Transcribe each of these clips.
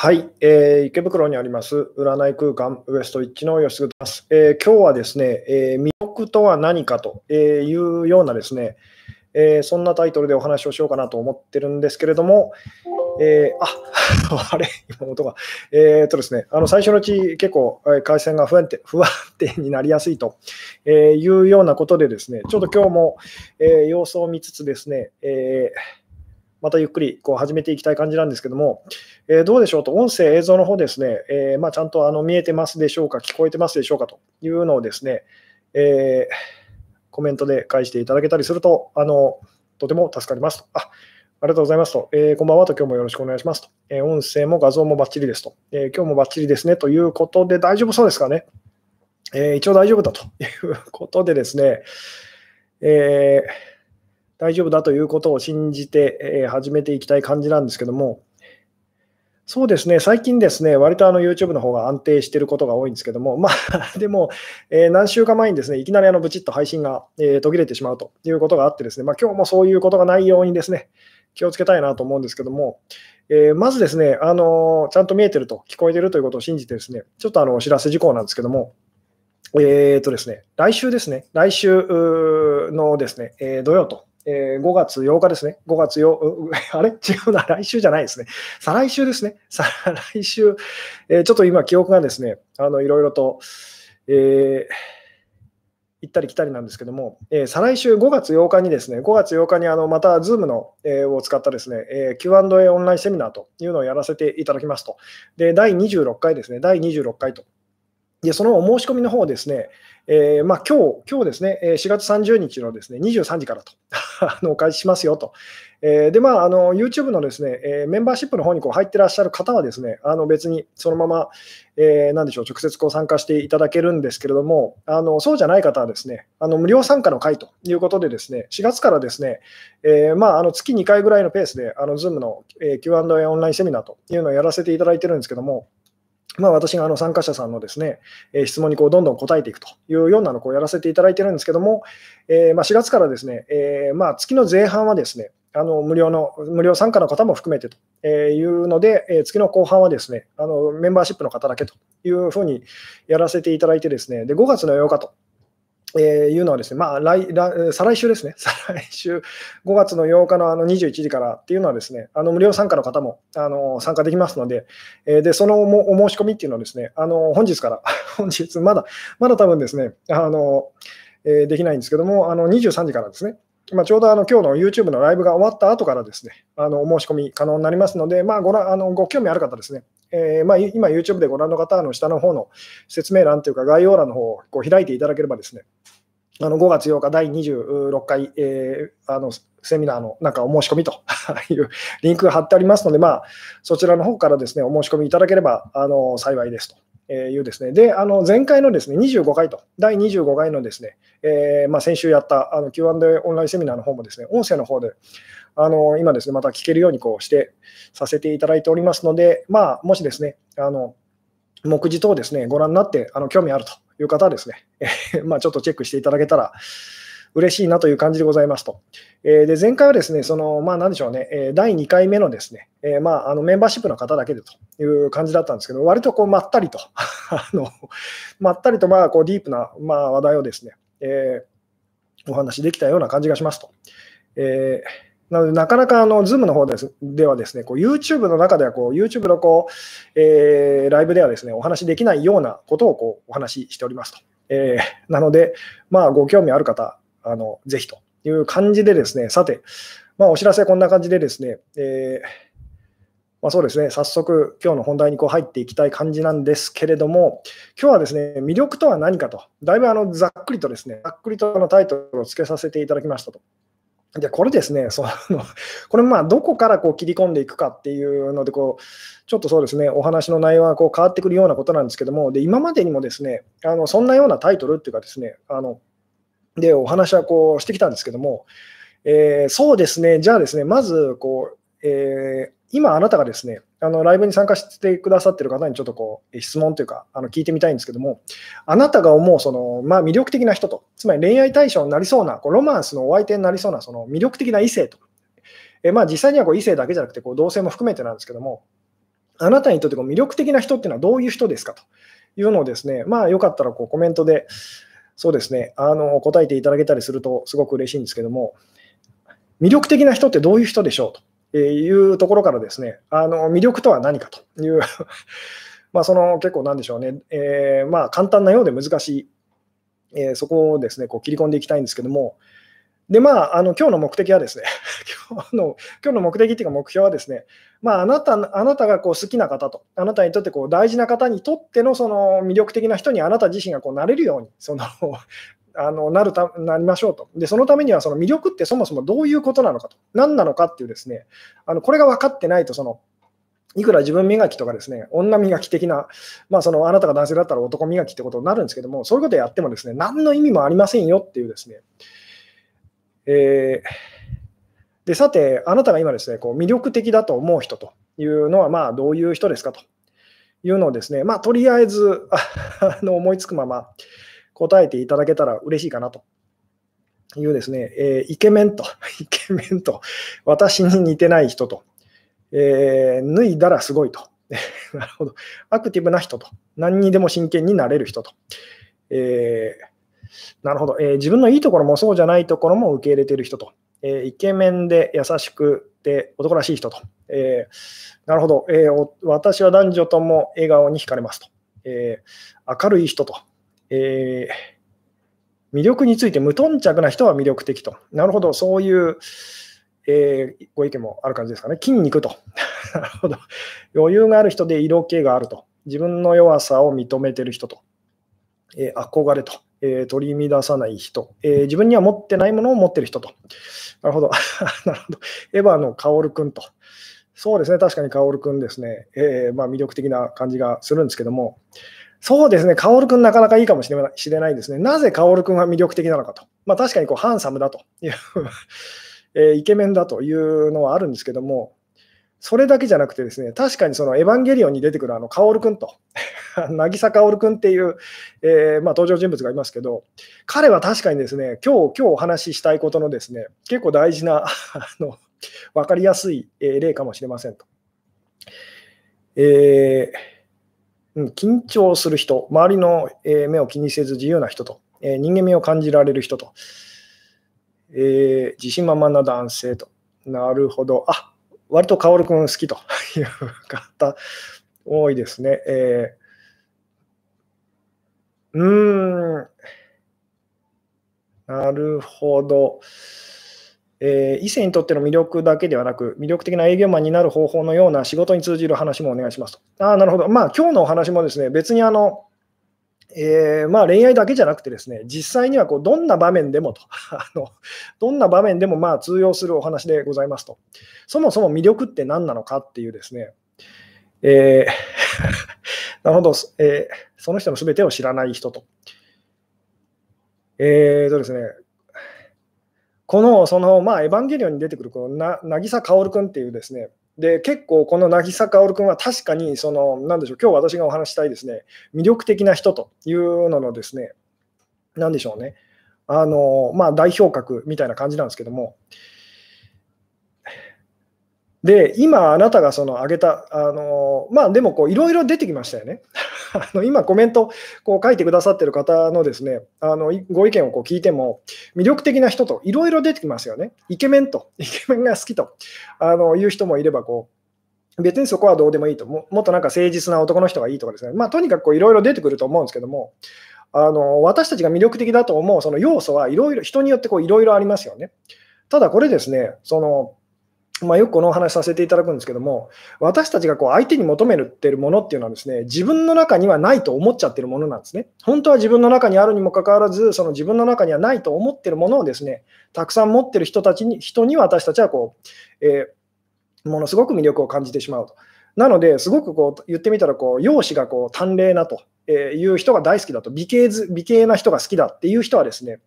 はい、えー、池袋にあります占い空間ウエスト1の吉嗣です、えー、今日はですね、えー、魅力とは何かというようなですね、えー、そんなタイトルでお話をしようかなと思ってるんですけれども、えー、あ、あれ、今音が、えー、っとですね、あの最初のうち結構回線が不安定不安定になりやすいというようなことでですね、ちょっと今日も、え、様子を見つつですね、えーまたゆっくりこう始めていきたい感じなんですけども、えー、どうでしょうと、音声、映像の方ですね、えー、まあ、ちゃんとあの見えてますでしょうか、聞こえてますでしょうかというのをですね、えー、コメントで返していただけたりすると、あのとても助かりますと。あありがとうございますと、えー、こんばんはと、今日もよろしくお願いしますと、えー、音声も画像もバッチリですと、えー、今日もバッチリですねということで、大丈夫そうですかね。え一応大丈夫だと いうことでですね、えー大丈夫だということを信じて、え始めていきたい感じなんですけども、そうですね、最近ですね、割とあの YouTube の方が安定していることが多いんですけども、まあ、でも、えー、何週間前にですね、いきなりあのブチッと配信が、えー、途切れてしまうということがあってですね、まあ、今日もそういうことがないようにですね、気をつけたいなと思うんですけども、えー、まずですね、あのちゃんと見えてると、聞こえてるということを信じてですね、ちょっとあのお知らせ事項なんですけども、えーとですね、来週ですね、来週のですね、え土曜とえー、5月8日ですね。5月8、あれ？違うな、来週じゃないですね。再来週ですね。再来週、えー、ちょっと今、記憶がですね、あのいろいろと、えー、行ったり来たりなんですけども、えー、再来週5月8日にですね、5月8日にあのまた Zoom の、えー、を使ったですね、えー、Q&A オンラインセミナーというのをやらせていただきますと。で、第26回ですね、第26回と。で、そのお申し込みの方ですね、えー、まあ、今日、今日ですね、4月30日のですね、23時からとあのお返ししますよと。えー、で、まあ、あの、YouTube のですね、えー、メンバーシップの方にこう入ってらっしゃる方はですね、あの別にそのまま、えー、なんでしょう、直接こう参加していただけるんですけれども、あのそうじゃない方はですね、あの無料参加の会ということでですね、4月からですね、えー、まあ、あの月2回ぐらいのペースで、あの Zoom の Q&A オンラインセミナーというのをやらせていただいてるんですけども、まあ、私があの参加者さんのですね、え質問にこうどんどん答えていくというようなのをやらせていただいてるんですけども、えま、4月からですね、えまあ、月の前半はですね、あの無料の無料参加の方も含めてというので、え月の後半はですねあのメンバーシップの方だけというふうにやらせていただいて、ですねで5月の8日とえー、いうのはですね、まあ来来、再来週ですね、再来週、5月の8日のあの21時からっていうのはですね、あの無料参加の方もあの参加できますので、えー、でそのお申し込みっていうのはですね、あの本日から、本日、まだ、まだ多分ですね、あのえー、できないんですけども、あの23時からですね、まあ、ちょうどあの今日の YouTube のライブが終わった後からですね、あのお申し込み可能になりますので、まあ、ごらあのご興味ある方ですね、えー、まあ、今 YouTube でご覧の方の下の方の説明欄というか概要欄の方をこう開いていただければですね、あの5月8日第26回、えー、あのセミナーのなんかお申し込みと いうリンクが貼ってありますので、まあ、そちらの方からですねお申し込みいただければあの幸いですと。えいうですね、で、あの前回のですね25回と、第25回のですね、えー、まあ、先週やったあの Q&A オンラインセミナーの方もですね、音声の方であの今ですね、また聞けるようにこうしてさせていただいておりますので、まあ、もしですね、あの目次等ですね、ご覧になってあの興味あるという方はですね、えまあ、ちょっとチェックしていただけたら嬉しいなという感じでございますと。えで前回はですね、そのまあ、なんでしょうね、え第2回目のですね、えまあ、あのメンバーシップの方だけでという感じだったんですけど、割とこうまったりと あの、まったりとまあこうディープなまあ話題をですね、えー、お話できたような感じがしますと。えーなので、なかなかあの Zoom の方ですではですね、こう YouTube の中ではこう YouTube のこう、えー、ライブではですね、お話しできないようなことをこうお話ししておりますと。えー、なので、まあ、ご興味ある方、あのぜひという感じでですね、さて、まあ、お知らせこんな感じでですね、えーまあ、そうですね、早速、今日の本題にこう入っていきたい感じなんですけれども、今日はですね、魅力とは何かと、だいぶあのざっくりとですね、ざっくりとのタイトルを付けさせていただきましたと。で、これですね、そのこれ、まあ、どこからこう切り込んでいくかっていうので、こう、ちょっとそうですね、お話の内容がこう変わってくるようなことなんですけども、で、今までにもですね、あのそんなようなタイトルっていうかですね、あの、で、お話はこうしてきたんですけども、えー、そうですね、じゃあですね、まず、こう、えー、今あなたがですね、あのライブに参加してくださってる方にちょっとこう質問というかあの聞いてみたいんですけども、あなたが思うその、まあ、魅力的な人と、つまり恋愛対象になりそうな、こうロマンスのお相手になりそうなその魅力的な異性と、えまあ、実際にはこう異性だけじゃなくてこう同性も含めてなんですけども、あなたにとってこう魅力的な人っていうのはどういう人ですかというのをですね、まあよかったらこうコメントで、そうですね、あの答えていただけたりするとすごく嬉しいんですけども、魅力的な人ってどういう人でしょう？というところからですね、あの魅力とは何かという まあその結構なんでしょうね、えー、まあ簡単なようで難しい、えー、そこをですね、こう切り込んでいきたいんですけども、で、まあ、あの今日の目的はですね、今日の今日の目的っていうか目標はですね、まあ、あなたあなたがこう好きな方と、あなたにとってこう大事な方にとってのその魅力的な人にあなた自身がこうなれるように、その あのなるたなりましょうと。で、そのためにはその魅力ってそもそもどういうことなのかと、何なのかっていうですね、あのこれが分かってないと、そのいくら自分磨きとかですね、女磨き的な、まあ、そのあなたが男性だったら男磨きってことになるんですけども、そういうことをやってもですね、何の意味もありませんよっていうですね、えー、でさて、あなたが今ですね、こう魅力的だと思う人というのは、まあ、どういう人ですかというのをですね、まあ、とりあえず あの思いつくまま、答えていただけたら嬉しいかなというですね、えー、イケメンと、イケメンと、私に似てない人と、えー、脱いだらすごいと。なるほど。アクティブな人と。何にでも真剣になれる人と。えー、なるほど、えー、自分のいいところもそうじゃないところも受け入れてる人と。えー、イケメンで優しくて男らしい人と。えなるほど、え私は男女とも笑顔に惹かれますと。え明るい人と。えー、魅力について無頓着な人は魅力的と。なるほど、そういう、えー、ご意見もある感じですかね。筋肉と。なるほど。余裕がある人で色気があると。自分の弱さを認めてる人と。えー、憧れと。えー、取り乱さない人、えー、自分には持ってないものを持ってる人と。なるほど。なるほど。エヴァの薫君と。そうですね。確かに薫君ですね。えー、まあ、魅力的な感じがするんですけども、そうですね、薫君なかなかいいかもしれないですね。なぜ薫君が魅力的なのかと。まあ、確かにこうハンサムだという えー、イケメンだというのはあるんですけども、それだけじゃなくてですね、確かにそのエヴァンゲリオンに出てくるあの薫君と、渚薫君っていう、えー、まあ、登場人物がいますけど、彼は確かにですね、今日今日お話ししたいことのですね、結構大事な、あの分かりやすい例かもしれませんと。えーうん、緊張する人、周りの目を気にせず自由な人と、えー、人間味を感じられる人と、えー、自信満々な男性と。なるほど。あ割と薫君好きと いう方多いですね。えー、うーん。なるほど。えー、異性にとっての魅力だけではなく、魅力的な営業マンになる方法のような仕事に通じる話もお願いしますと。あなるほど。まあ、今日のお話もですね、別にあの、えー、まあ、恋愛だけじゃなくてですね、実際にはこうどんな場面でもと あの、どんな場面でもまあ通用するお話でございますと。そもそも魅力って何なのかっていうですね、えー なるほど、えー、その人の全てを知らない人と。えーとですね、この、その、まあ、エヴァンゲリオンに出てくる、このな、渚薫君っていうですね、で、結構この渚薫君は確かに、その、何でしょう、今日私がお話したいですね、魅力的な人というののですね、何でしょうね、あの、まあ、代表格みたいな感じなんですけども、で、今、あなたがその挙げた、あのまあ、でもいろいろ出てきましたよね。あの今、コメントこう書いてくださってる方のですねあのご意見をこう聞いても、魅力的な人といろいろ出てきますよね。イケメンと、イケメンが好きとあのいう人もいればこう、別にそこはどうでもいいと、ももっとなんか誠実な男の人がいいとかですね、まあ、とにかくいろいろ出てくると思うんですけども、あの私たちが魅力的だと思うその要素はいろいろ、人によっていろいろありますよね。ただこれですね、そのまあ、よくこのお話させていただくんですけども、私たちがこう相手に求めるっているものっていうのはですね、自分の中にはないと思っちゃってるものなんですね。本当は自分の中にあるにもかかわらず、その自分の中にはないと思ってるものをですね、たくさん持ってる人たちに、人に私たちはこう、えー、ものすごく魅力を感じてしまうと。なので、すごくこう言ってみたらこう、容姿がこう淡麗なという人が大好きだと、美形美形な人が好きだっていう人はですね、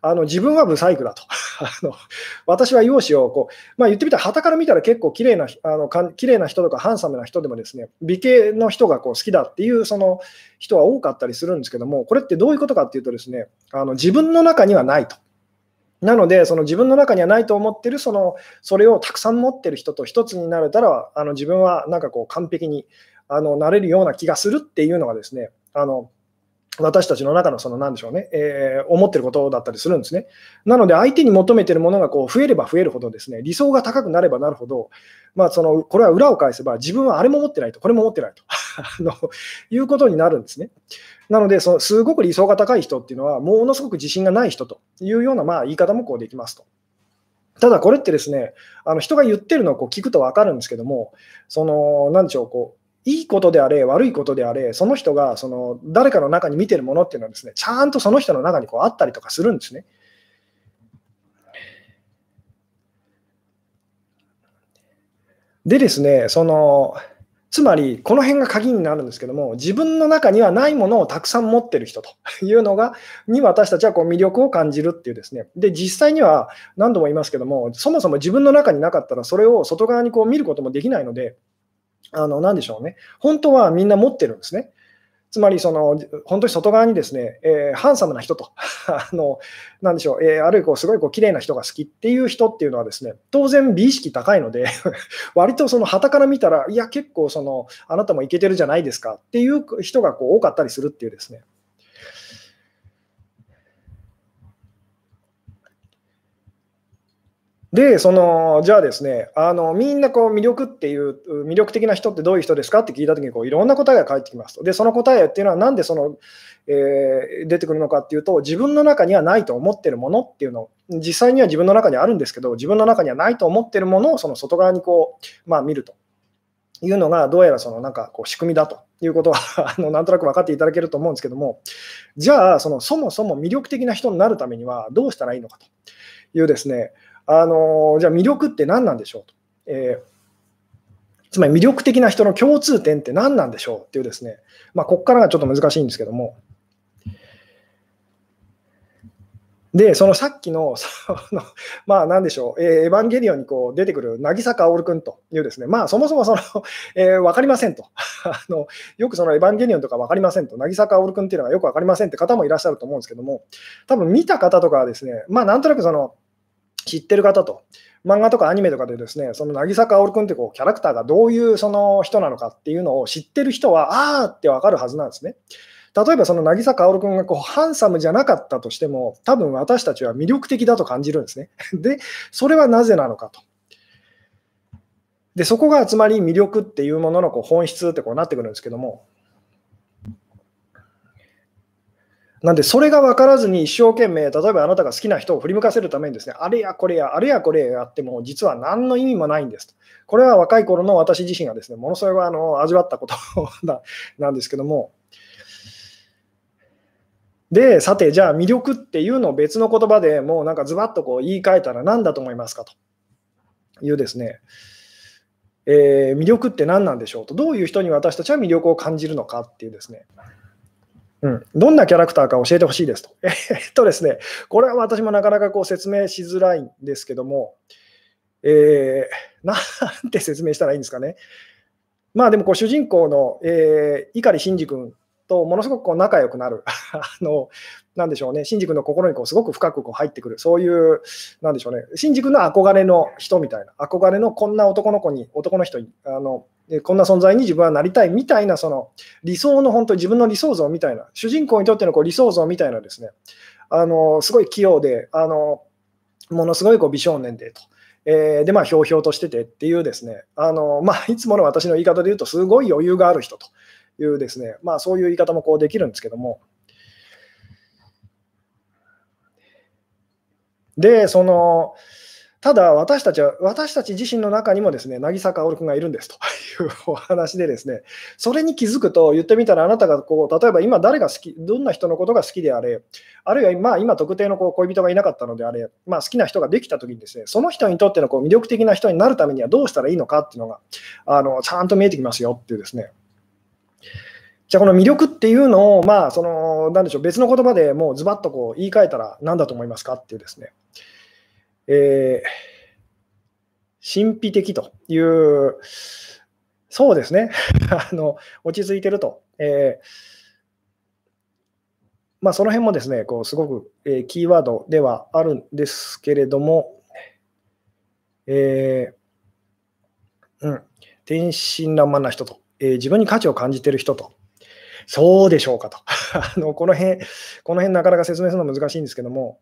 あの自分はブサイクだと。あの私は容姿をこう、まあ、言ってみたら、はたから見たら結構綺麗なあのか綺麗な人とかハンサムな人でもですね、美形の人がこう好きだっていうその人は多かったりするんですけども、これってどういうことかっていうとですね、あの自分の中にはないと。なので、その自分の中にはないと思ってるその、それをたくさん持ってる人と一つになれたら、あの自分はなんかこう完璧にあのなれるような気がするっていうのがですね、あの私たちの中のその何でしょうね、えー、思ってることだったりするんですね。なので、相手に求めてるものがこう増えれば増えるほど、ですね理想が高くなればなるほど、まあ、そのこれは裏を返せば、自分はあれも持ってないと、これも持ってないと あのいうことになるんですね。なので、そのすごく理想が高い人っていうのは、ものすごく自信がない人というようなまあ言い方もこうできますと。ただこれってですね、あの人が言ってるのをこう聞くと分かるんですけども、その、なんでしょう、こう、いいことであれ、悪いことであれ、その人がその誰かの中に見てるものっていうのはですね、ちゃんとその人の中にこうあったりとかするんですね。でですね、その、つまり、この辺が鍵になるんですけども、自分の中にはないものをたくさん持ってる人というのが、に私たちはこう魅力を感じるっていうですね。で、実際には何度も言いますけども、そもそも自分の中になかったら、それを外側にこう見ることもできないので、あの、なでしょうね。本当はみんな持ってるんですね。つまり、その、本当に外側にですね、えー、ハンサムな人と、あの、なでしょう、えー、あるいはこう、すごいこう、綺麗な人が好きっていう人っていうのはですね、当然美意識高いので 割とその、旗から見たら、いや、結構その、あなたもイケてるじゃないですかっていう人がこう多かったりするっていうですね、で、その、じゃあですね、あの、みんなこう魅力っていう、魅力的な人ってどういう人ですかって聞いたときにこう、いろんな答えが返ってきますと。で、その答えっていうのはなんでその、えー、出てくるのかっていうと、自分の中にはないと思ってるものっていうの。を、実際には自分の中にあるんですけど、自分の中にはないと思ってるものをその外側にこう、まあ見ると。いうのが、どうやらそのなんかこう仕組みだと。いうことは あの、なんとなく分かっていただけると思うんですけども、じゃあ、そのそもそも魅力的な人になるためにはどうしたらいいのかと。いうですね、あのじゃあ魅力って何なんでしょうと。えー、つまり魅力的な人の共通点って何なんでしょうっていうですね、まあ、ここからがちょっと難しいんですけども、で、そのさっきの、そのまあ、なんでしょう、えー、エヴァンゲリオンにこう出てくる渚薫君というですね、まあ、そもそもその、えー、分かりませんと。あの、よくそのエヴァンゲリオンとか分かりませんと、渚薫君っていうのがよく分かりませんって方もいらっしゃると思うんですけども、多分見た方とかはですね、まあ、なんとなくその、知ってる方と、漫画とかアニメとかでですね、その渚薫君ってこうキャラクターがどういうその人なのかっていうのを知ってる人は、あーってわかるはずなんですね。例えばその渚薫君がこうハンサムじゃなかったとしても、多分私たちは魅力的だと感じるんですね。で、それはなぜなのかと。で、そこがつまり魅力っていうもののこう本質ってこうなってくるんですけども、なんで、それが分からずに一生懸命、例えばあなたが好きな人を振り向かせるためにですね、あれやこれや、あれやこれやっても、実は何の意味もないんですと。これは若い頃の私自身がですね、ものすごいあの味わったことなんですけども。で、さて、じゃあ魅力っていうのを別の言葉でもうなんかズバッとこう言い換えたら何だと思いますかというですね、えー、魅力って何なんでしょうと、どういう人に私たちは魅力を感じるのかっていうですね、うん、どんなキャラクターか教えてほしいですと。えっとですね、これは私もなかなかこう説明しづらいんですけども、えー、なんて説明したらいいんですかね。まあでもこう主人公の、えー、碇シンジ君とものすごくこう仲良くなる。あの、なんでしょうね、シンジ君の心にこうすごく深くこう入ってくる、そういう、なんでしょうね、シンジ君の憧れの人みたいな、憧れのこんな男の子に、男の人に、あのこんな存在に自分はなりたいみたいな、その理想の本当自分の理想像みたいな、主人公にとってのこう理想像みたいなですね、あのすごい器用で、あのものすごいこう美少年でと。えー、で、まあ、ひょうひょうとしててっていうですね、あのまあ、いつもの私の言い方で言うと、すごい余裕がある人と。いうですね、まあ、そういう言い方もこうできるんですけども、で、その、ただ私たちは、私たち自身の中にもですね、渚薫君がいるんですと。いうお話でですね、それに気づくと言ってみたら、あなたがこう、例えば今誰が好き、どんな人のことが好きであれ、あるいはまあ今特定のこう恋人がいなかったのであれ、まあ、好きな人ができたときにですね、その人にとってのこう魅力的な人になるためにはどうしたらいいのかっていうのが、あのちゃんと見えてきますよっていうですね。じゃあこの魅力っていうのを、まあ、その、なんでしょう、別の言葉でもうズバッとこう言い換えたら何だと思いますかっていうですね。えー、神秘的という、そうですね、あの落ち着いてると、えまあ、その辺もですね、こうすごく、えー、キーワードではあるんですけれども、えー、うん、天真爛漫な人と、えー、自分に価値を感じてる人と、そうでしょうかと。あのこの辺、この辺なかなか説明するの難しいんですけども、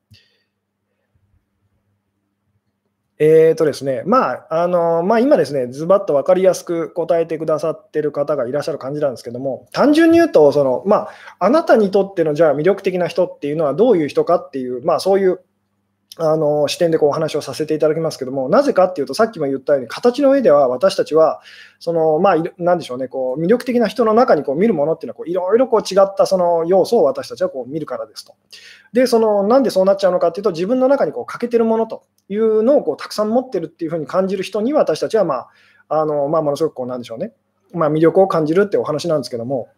えーとですね、まああのまあ、今ですね、ズバッと分かりやすく答えてくださってる方がいらっしゃる感じなんですけども、単純に言うと、そのまあ、あなたにとってのじゃあ魅力的な人っていうのはどういう人かっていう、まあ、そういうあの視点でこうお話をさせていただきますけども、なぜかっていうと、さっきも言ったように、形の上では私たちは、そのまあ、なんでしょうね、こう魅力的な人の中にこう見るものっていうのはこう、いろいろこう違ったその要素を私たちはこう見るからですと。で、そのなんでそうなっちゃうのかっていうと、自分の中にこう欠けてるものというのをこうたくさん持ってるっていうふうに感じる人に、私たちは、まああのまあ、ものすごくこうなんでしょうね、まあ、魅力を感じるってお話なんですけども。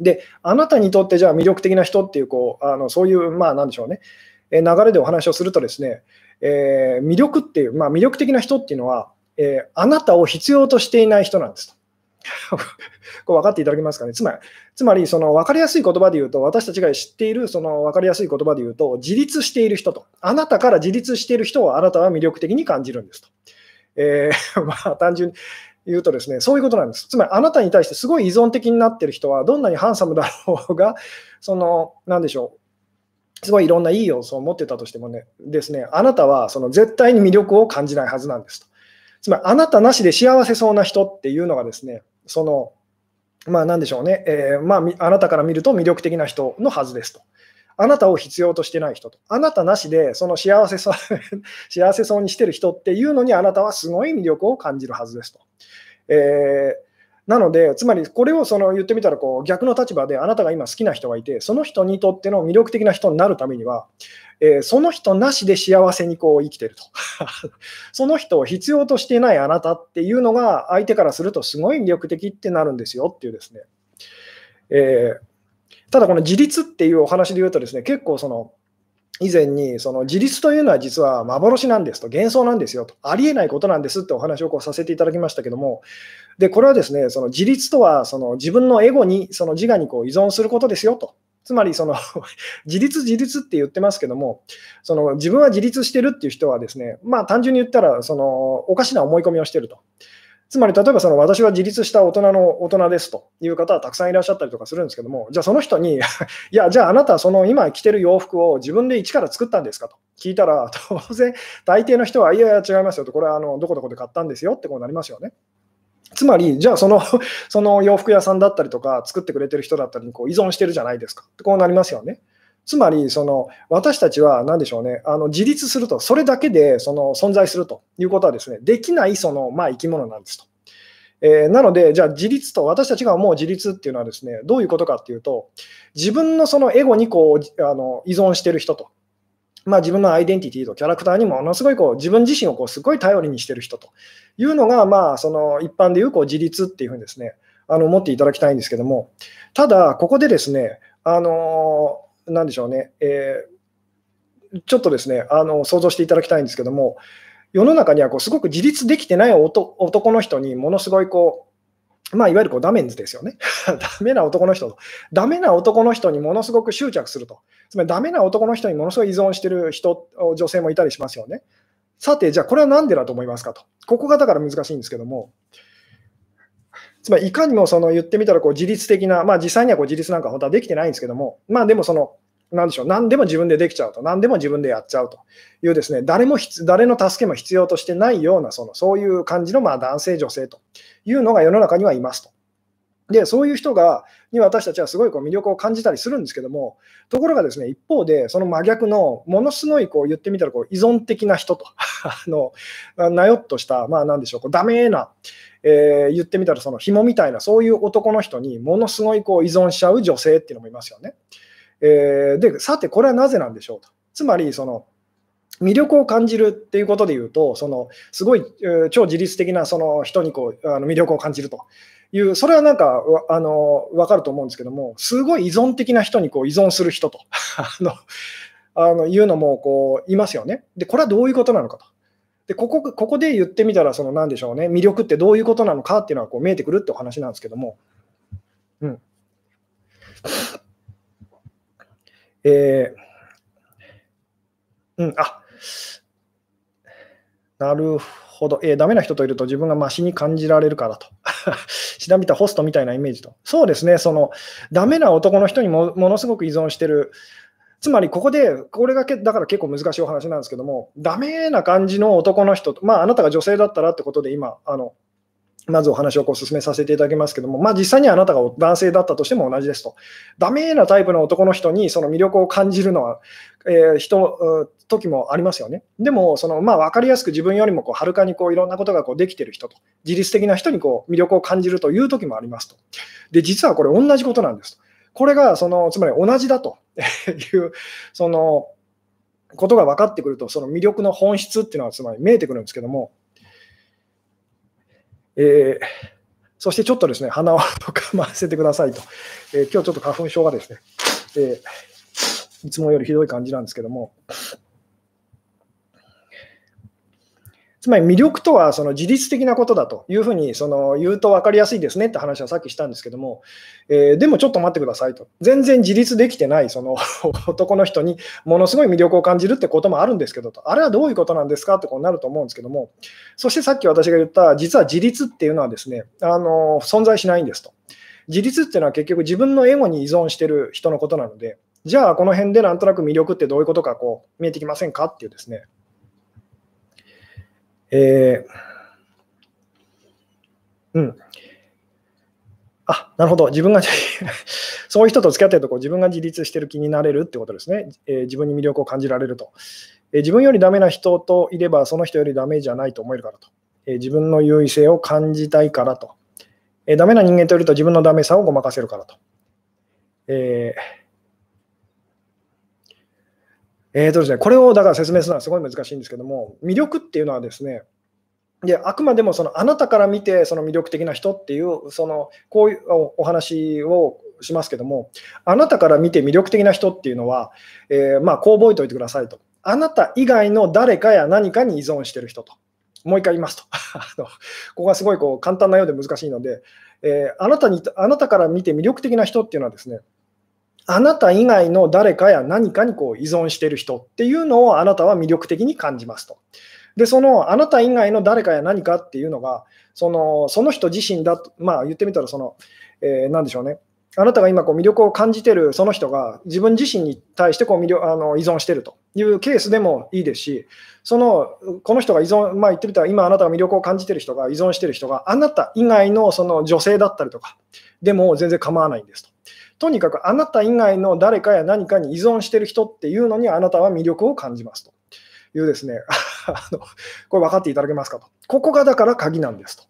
で、あなたにとってじゃあ魅力的な人っていうこうあのそういう、まあ、なんでしょうね、流れでお話をするとですね、えー、魅力っていう、まあ、魅力的な人っていうのは、えー、あなたを必要としていない人なんですと。これ分かっていただけますかね？つまり、つまりその分かりやすい言葉で言うと、私たちが知っているその分かりやすい言葉で言うと、自立している人と、あなたから自立している人をあなたは魅力的に感じるんですと。えー、まあ、単純に言うとですね、そういうことなんです。つまり、あなたに対してすごい依存的になっている人は、どんなにハンサムだろうが、その、なんでしょう、すごいいろんないい要素を持ってたとしてもね、ですね、あなたはその絶対に魅力を感じないはずなんですと。つまり、あなたなしで幸せそうな人っていうのがですね、その、まあなんでしょうね、えー、まあ、あなたから見ると魅力的な人のはずですと。あなたを必要としてない人と。あなたなしでその幸せそう 幸せそうにしてる人っていうのにあなたはすごい魅力を感じるはずですと。えーなので、つまりこれをその言ってみたらこう逆の立場であなたが今好きな人がいて、その人にとっての魅力的な人になるためには、えー、その人なしで幸せにこう生きてると。その人を必要としていないあなたっていうのが相手からするとすごい魅力的ってなるんですよっていうですね。えー、ただこの自立っていうお話で言うとですね、結構その以前にその自立というのは実は幻なんですと、幻想なんですよと、ありえないことなんですってお話をこうさせていただきましたけども、でこれはですねその自立とはその自分のエゴに、その自我にこう依存することですよと。つまりその 自立、自立って言ってますけども、その自分は自立してるっていう人はですね、まあ単純に言ったらそのおかしな思い込みをしてると。つまり、例えばその私は自立した大人の大人ですという方はたくさんいらっしゃったりとかするんですけども、じゃあその人に、いや、じゃああなたはその今着てる洋服を自分で一から作ったんですかと聞いたら、当然、大抵の人は、いやいや、違いますよと、これはあのどこどこで買ったんですよってこうなりますよね。つまり、じゃあその その洋服屋さんだったりとか、作ってくれてる人だったりにこう依存してるじゃないですかってこうなりますよね。つまりその私たちは何でしょうねあの自立すると、それだけでその存在するということはですねできないその、まあ、生き物なんですと。えー、なので、じゃあ自立と、私たちが思う自立っていうのはですね、どういうことかっていうと、自分のそのエゴにこうあの依存してる人と、まあ、自分のアイデンティティとキャラクターにものすごいこう自分自身をこうすごい頼りにしてる人というのが、まあ、その一般でいうこう自立っていうふうにですね、あの思っていただきたいんですけども、ただ、ここでですね、あのなんでしょうね、えー、ちょっとですね、あの想像していただきたいんですけども、世の中にはこうすごく自立できてない男の人にものすごいこう、まあ、いわゆるこうダメンズですよね。ダメな男の人と。ダメな男の人にものすごく執着すると。つまりダメな男の人にものすごい依存してる人、女性もいたりしますよね。さて、じゃあこれは何でだと思いますかと。ここがだから難しいんですけども、つまりいかにもその言ってみたらこう自律的な、まあ実際にはこう自立なんか本当はできてないんですけども、まあでもその、なんでしょう、何でも自分でできちゃうと、何でも自分でやっちゃうというですね、誰も誰の助けも必要としてないような、そのそういう感じのまあ男性、女性というのが世の中にはいますと。で、そういう人が、に私たちはすごいこう魅力を感じたりするんですけども、ところがですね、一方で、その真逆の、ものすごいこう言ってみたらこう依存的な人と、あの、なよっとした、まあなんでしょう、こうダメな、えー、言ってみたらその紐みたいな、そういう男の人にものすごいこう依存しちゃう女性っていうのもいますよね。えー、で、さて、これはなぜなんでしょうと。つまり、その、魅力を感じるっていうことで言うと、そのすごい、超自律的なその人にこうあの魅力を感じるという、それはなんかあの分かると思うんですけども、すごい依存的な人にこう依存する人と あのあのいうのもこういますよね。で、これはどういうことなのかと。でここここで言ってみたら、その何でしょうね、魅力ってどういうことなのかっていうのはこう見えてくるってお話なんですけども。うんえー、うん、あなるほど、えー、ダメな人といると自分がマシに感じられるからと。しなびたホストみたいなイメージと。そうですね、そのダメな男の人にもものすごく依存してる。つまりここで、これがけだから結構難しいお話なんですけども、ダメな感じの男の人と、まあ、あなたが女性だったらってことで今、あのまずお話をこう進めさせていただきますけども、まあ、実際にあなたが男性だったとしても同じですと。ダメなタイプの男の人にその魅力を感じるのは、えー、人、時もありますよね。でも、そのまあ、分かりやすく自分よりもこうはるかにこういろんなことがこうできてる人と、自律的な人にこう魅力を感じるという時もありますと。で、実はこれ同じことなんですと。これがその、つまり同じだと いう、その、ことが分かってくると、その魅力の本質っていうのはつまり見えてくるんですけども、えー、そしてちょっとですね、鼻をかませてくださいと。えー、今日ちょっと花粉症がですね、えー、いつもよりひどい感じなんですけども、つまり魅力とはその自律的なことだというふうにその言うと分かりやすいですねって話はさっきしたんですけども、えー、でもちょっと待ってくださいと、全然自立できてないその男の人にものすごい魅力を感じるってこともあるんですけどと、あれはどういうことなんですかってこうなると思うんですけども、そしてさっき私が言った、実は自立っていうのはですね、あの存在しないんですと。自立っていうのは結局自分のエゴに依存してる人のことなので、じゃあこの辺でなんとなく魅力ってどういうことかこう見えてきませんかっていうですね。えー、うん。あ、なるほど。自分が そういう人と付き合ってるとこ自分が自立してる気になれるってことですね。えー、自分に魅力を感じられると、えー、自分よりダメな人といれば、その人よりダメじゃないと思えるからと。え自分の優位性を感じたいからと。えダメな人間といると自分のダメさをごまかせるからと。えーえーとですね、これをだから説明するのはすごい難しいんですけども、魅力っていうのはですね、であくまでもそのあなたから見てその魅力的な人っていうそのこういうお話をしますけどもあなたから見て魅力的な人っていうのは、えー、まあこう覚えておいてくださいと。あなた以外の誰かや何かに依存してる人と。もう一回言いますと。ここがすごいこう簡単なようで難しいので、えー、あなたにあなたから見て魅力的な人っていうのはですねあなた以外の誰かや何かにこう依存している人っていうのをあなたは魅力的に感じますと。で、そのあなた以外の誰かや何かっていうのが、そのその人自身だと、まあ言ってみたらその、えー、何でしょうね。あなたが今こう魅力を感じてるその人が自分自身に対してこう魅力あの依存してるというケースでもいいですし、そのこの人が依存、まあ、言ってみたら今あなたが魅力を感じてる人が依存してる人があなた以外のその女性だったりとかでも全然構わないんですと。とにかくあなた以外の誰かや何かに依存している人っていうのにあなたは魅力を感じますというですね、あのこれ分かっていただけますかと。ここがだから鍵なんですと。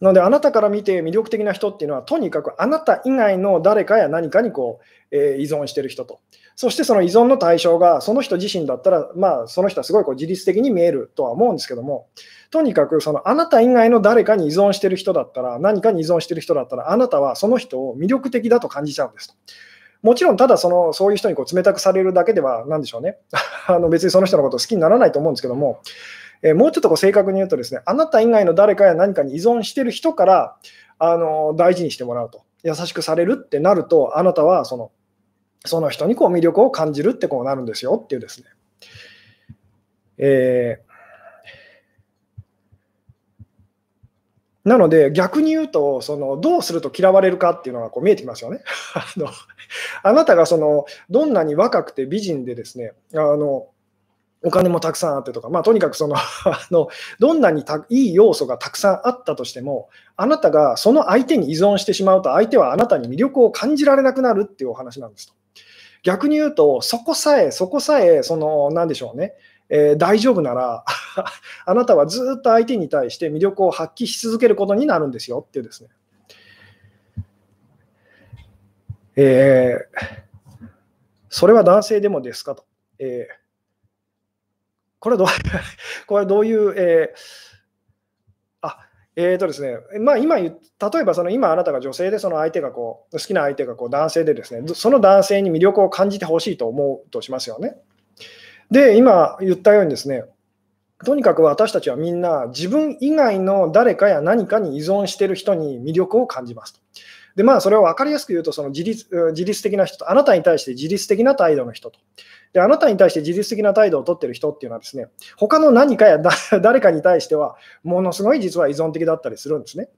なので、あなたから見て魅力的な人っていうのは、とにかくあなた以外の誰かや何かにこう、えー、依存している人と。そしてその依存の対象が、その人自身だったら、まあ、その人はすごいこう自律的に見えるとは思うんですけども、とにかくそのあなた以外の誰かに依存してる人だったら、何かに依存してる人だったら、あなたはその人を魅力的だと感じちゃうんです。もちろん、ただそのそういう人にこう冷たくされるだけでは、なんでしょうね あの別にその人のこと好きにならないと思うんですけども、えー、もうちょっとこう正確に言うとですね、あなた以外の誰かや何かに依存してる人からあの大事にしてもらうと、優しくされるってなると、あなたはそのその人にこう魅力を感じるってこうなるんですよっていうですね。えーなので、逆に言うと、そのどうすると嫌われるかっていうのがこう見えてきますよね。あのあなたがそのどんなに若くて美人でですね、あのお金もたくさんあってとか、まあ、とにかくその あのどんなにたいい要素がたくさんあったとしても、あなたがその相手に依存してしまうと、相手はあなたに魅力を感じられなくなるっていうお話なんですと。逆に言うと、そこさえ、そこさえ、その、なんでしょうね、えー、大丈夫なら あなたはずっと相手に対して魅力を発揮し続けることになるんですよっていうですね。えー、それは男性でもですかと。えーこれどう これどういう、えー、あ、えーとですね、まあ、今例えばその今あなたが女性でその相手がこう好きな相手がこう男性でですね、その男性に魅力を感じてほしいと思うとしますよね。で、今言ったようにですね、とにかく私たちはみんな自分以外の誰かや何かに依存している人に魅力を感じますと。で、まあ、それを分かりやすく言うと、その自律自律的な人と、あなたに対して自律的な態度の人と。で、あなたに対して自律的な態度を取っている人っていうのはですね、他の何かや誰かに対しては、ものすごい実は依存的だったりするんですね。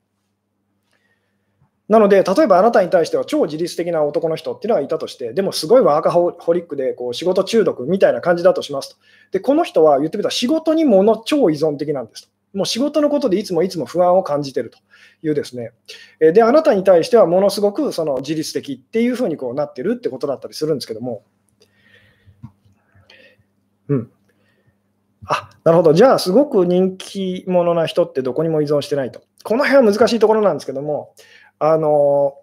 なので、例えばあなたに対しては超自律的な男の人っていうのがいたとして、でもすごいワーカホリックでこう仕事中毒みたいな感じだとしますと。で、この人は言ってみたら仕事にもの超依存的なんですと。もう仕事のことでいつもいつも不安を感じてるというですね。で、あなたに対してはものすごくその自律的っていうふうにこうなってるってことだったりするんですけども。うん。あ、なるほど。じゃあ、すごく人気者な人ってどこにも依存してないと。この辺は難しいところなんですけども、あの、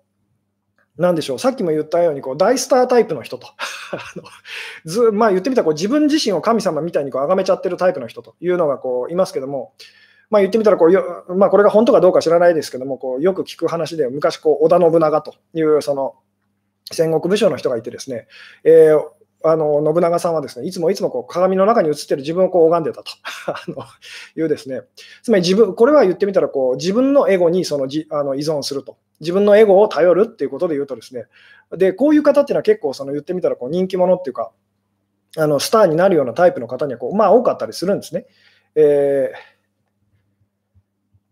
なんでしょう、さっきも言ったようにこう大スタータイプの人と。ず、まあ、言ってみたらこう自分自身を神様みたいにこう崇めちゃってるタイプの人というのがこういますけども、まあ、言ってみたらこうよ、まあ、これが本当かどうか知らないですけども、こうよく聞く話で、昔こう織田信長というその戦国武将の人がいてですね、えー、あの信長さんはですねいつもいつもこう鏡の中に映ってる自分をこう拝んでたと。あのいうですね、つまり自分、これは言ってみたらこう自分のエゴにそのじあの依存すると、自分のエゴを頼るっていうことで言うとですね、でこういう方っていうのは結構その言ってみたらこう人気者っていうか、あのスターになるようなタイプの方にはこう、まあ、多かったりするんですね。えー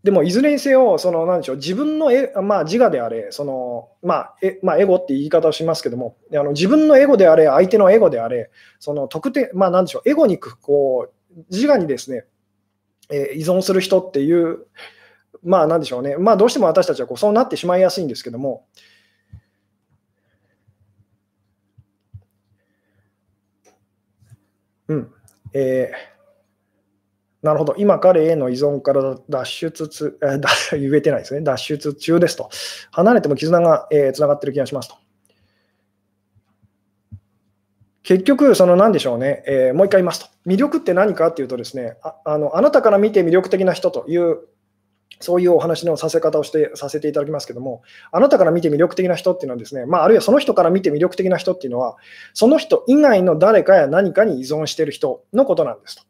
でもいずれにせよ、そのなんでしょう自分のえ、まあ、自我であれ、そのまあえまあ、エゴって言い方をしますけども、あの自分のエゴであれ、相手のエゴであれ、その特定、まあ、なんでしょう、エゴにこう自我にですね、えー、依存する人っていう、まあ、なんでしょうね、まあ、どうしても私たちはこうそうなってしまいやすいんですけども、うん、えーなるほど、今彼への依存から脱出つ、えー、言えてないですね、脱出中ですと。離れても絆が、えー、がってる気がしますと。結局、その何でしょうね、えー、もう一回言いますと。魅力って何かっていうとですねああの、あなたから見て魅力的な人という、そういうお話のさせ方をしてさせていただきますけども、あなたから見て魅力的な人っていうのはですね、まあ、あるいはその人から見て魅力的な人っていうのは、その人以外の誰かや何かに依存している人のことなんですと。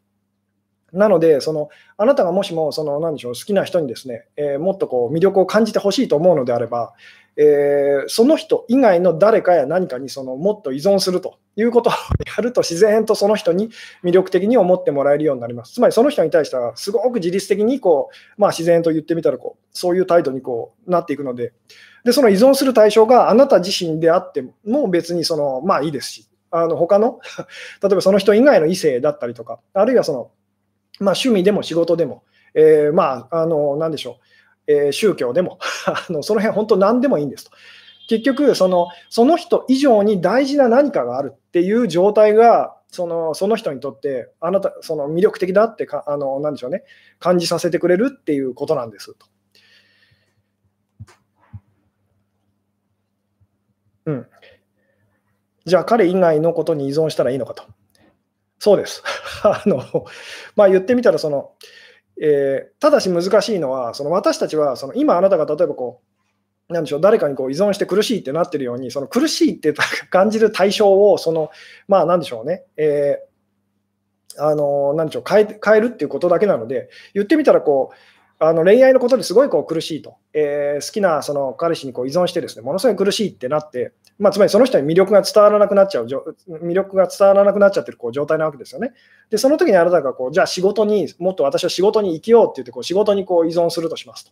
なので、そのあなたがもしもその何でしょう好きな人にですね、えー、もっとこう魅力を感じてほしいと思うのであれば、えー、その人以外の誰かや何かにそのもっと依存するということをやると自然とその人に魅力的に思ってもらえるようになります。つまりその人に対してはすごく自律的にこう、まあ、自然と言ってみたらこうそういう態度にこうなっていくのでで、その依存する対象があなた自身であっても別にそのまあいいですし、あの他の 例えばその人以外の異性だったりとか、あるいはそのまあ、趣味でも仕事でも、えー、まあ、あの、なんでしょう、えー、宗教でも あの、その辺本当何でもいいんですと。結局その、その人以上に大事な何かがあるっていう状態が、そのその人にとって、あなた、その魅力的だってか、あの、なんでしょうね、感じさせてくれるっていうことなんですと。うん。じゃあ彼以外のことに依存したらいいのかと。そうです。あのまあ、言ってみたらその、えー、ただし難しいのは、その私たちはその今あなたが例えばこう、なんでしょう誰かにこう依存して苦しいってなってるように、その苦しいって感じる対象を、そのまあ、なんでしょうね、えー、あのなんでしょう変え変えるっていうことだけなので、言ってみたらこう、あの恋愛のことですごいこう苦しいと、えー、好きなその彼氏にこう依存してですねものすごい苦しいってなって、まあ、つまりその人に魅力が伝わらなくなっちゃう、魅力が伝わらなくなっちゃってるこう状態なわけですよね。で、その時にあなたがこう、じゃあ仕事に、もっと私は仕事に生きようって言ってこう仕事にこう依存するとしますと。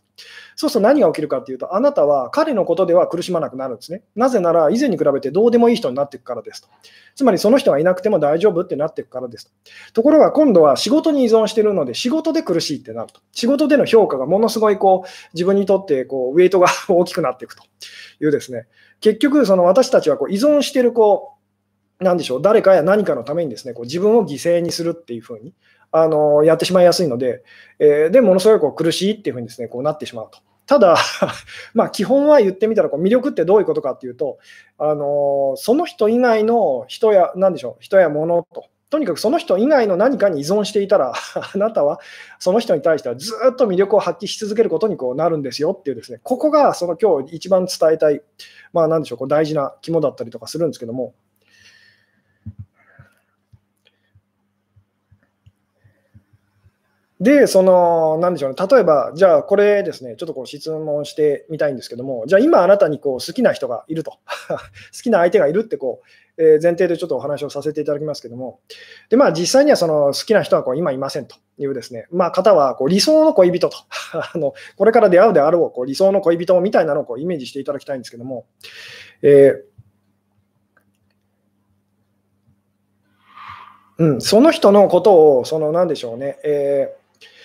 そうすると何が起きるかっていうと、あなたは彼のことでは苦しまなくなるんですね。なぜなら、以前に比べてどうでもいい人になっていくからですと。つまりその人がいなくても大丈夫ってなっていくからですと。ところが今度は仕事に依存してるので、仕事で苦しいってなると。仕事での評価がものすごいこう自分にとってこうウェイトが 大きくなっていくというですね。結局、その私たちはこう依存してるこう、なんでしょう、誰かや何かのためにですね、こう自分を犠牲にするっていうふうにあのやってしまいやすいので、えー、でものすごいこう苦しいっていうふうにですねこうなってしまうと。ただ、まあ、基本は言ってみたらこう魅力ってどういうことかっていうと、あのその人以外の人や、なんでしょう、人や物と、とにかくその人以外の何かに依存していたら、あなたはその人に対してはずっと魅力を発揮し続けることにこうなるんですよっていうですね、ここがその今日一番伝えたい、まあ、なんでしょう、こう大事な肝だったりとかするんですけども。で、その、なんでしょうね、例えば、じゃあこれですね、ちょっとこう質問してみたいんですけども、じゃあ今あなたにこう好きな人がいると、好きな相手がいるってこう、えー、前提でちょっとお話をさせていただきますけども、で、まあ実際にはその好きな人はこう今いませんというですね、まあ方はこう理想の恋人と、あのこれから出会うであろうこう理想の恋人みたいなのをこうイメージしていただきたいんですけども、えーうん、その人のことを、その、なんでしょうね、えー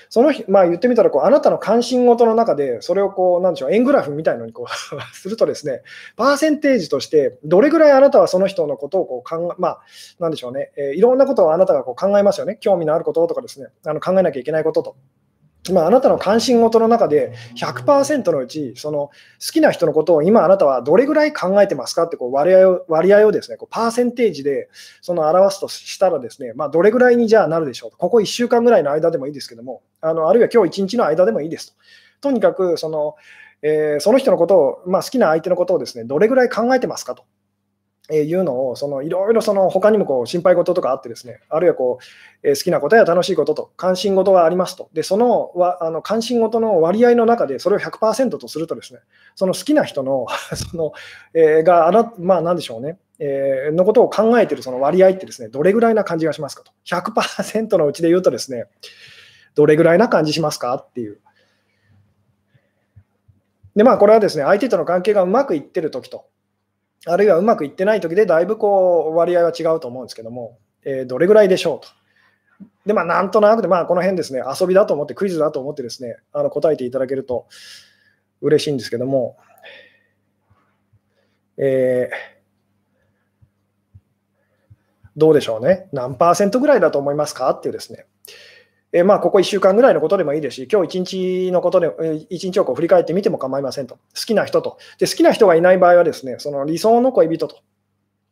その日まあ、言ってみたらこう、あなたの関心事の中で、それをこう、なんでしょう、円グラフみたいのにこう するとですね、パーセンテージとして、どれぐらいあなたはその人のことをこう考え、まあ、なんでしょうね、えー、いろんなことをあなたがこう考えますよね、興味のあることとかですね、あの考えなきゃいけないことと。まあ、あなたの関心事の中で100%のうち、その好きな人のことを今あなたはどれぐらい考えてますかってこう割合を割合をですね、こうパーセンテージでその表すとしたらですね、まあ、どれぐらいにじゃあなるでしょう。ここ1週間ぐらいの間でもいいですけども、あのあるいは今日1日の間でもいいですと。とにかくその、え、その人のことを、まあ、好きな相手のことをですね、どれぐらい考えてますかと。えいうのを、そのいろいろその他にもこう心配事とかあってですね、あるいはこう、え好きなことや楽しいことと関心事がありますと。で、そのわあの関心事の割合の中でそれを100%とするとですね、その好きな人の その、えー、があ、まあなんでしょうね、えー、のことを考えているその割合ってですね、どれぐらいな感じがしますかと。100%のうちで言うとですね、どれぐらいな感じしますかっていう。で、まあこれはですね、相手との関係がうまくいってる時と、あるいはうまくいってない時でだいぶこう割合は違うと思うんですけども、えー、どれぐらいでしょうと。で、まあ、なんとなくで、まあ、この辺ですね、遊びだと思って、クイズだと思ってですね、あの答えていただけると嬉しいんですけども、えー、どうでしょうね、何パーセントぐらいだと思いますか？っていうですね、え、まあ、ここ1週間ぐらいのことでもいいですし、今日1日のことで、1日をこう振り返ってみても構いませんと。好きな人と。で、好きな人がいない場合はですね、その理想の恋人と。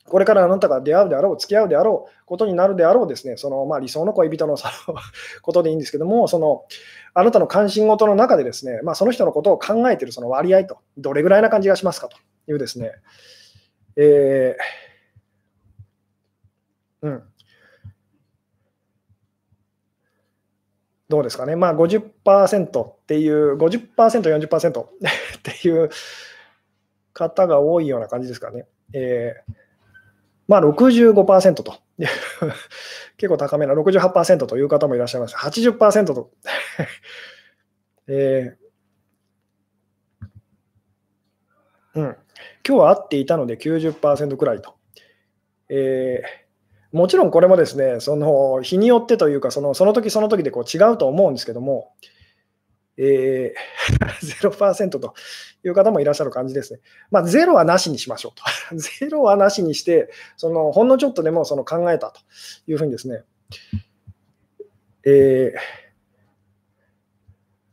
これからあなたが出会うであろう、付き合うであろう、ことになるであろうですね、そのまあ理想の恋人の そのことでいいんですけども、そのあなたの関心事の中でですね、まあ、その人のことを考えているその割合と、どれぐらいな感じがしますかというですね、えー、うん、どうですかね、まあ50%っていう、50%、40% っていう方が多いような感じですかね。えー、まあ65%と、結構高めな68%という方もいらっしゃいます。80%と、えー、うん、今日は会っていたので90%くらいと。えーもちろんこれもですね、その日によってというか、そのその時その時でこう違うと思うんですけども、えー、0%という方もいらっしゃる感じですね。まあ、ゼロはなしにしましょうと。ゼロはなしにして、そのほんのちょっとでもその考えたというふうにですね。え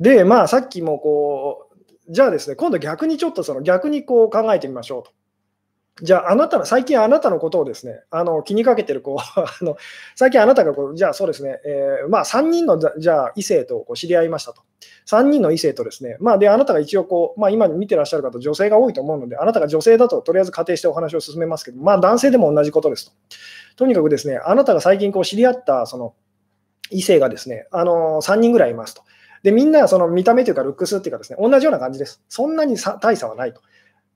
ー、で、まあ、さっきもこう、じゃあですね、今度逆にちょっとその逆にこう考えてみましょうと。じゃあ、あなたの、最近あなたのことをですね、あの気にかけてるこう あの、最近あなたがこう、じゃあそうですね、えー、まあ3人のじゃあ異性とこう知り合いましたと。3人の異性とですね、まあで、あなたが一応こう、まあ今見てらっしゃる方、女性が多いと思うので、あなたが女性だととりあえず仮定してお話を進めますけど、まあ男性でも同じことですと。とにかくですね、あなたが最近こう知り合ったその異性がですね、あの3人ぐらいいますと。で、みんなその見た目というかルックスっていうかですね、同じような感じです。そんなに大差はないと。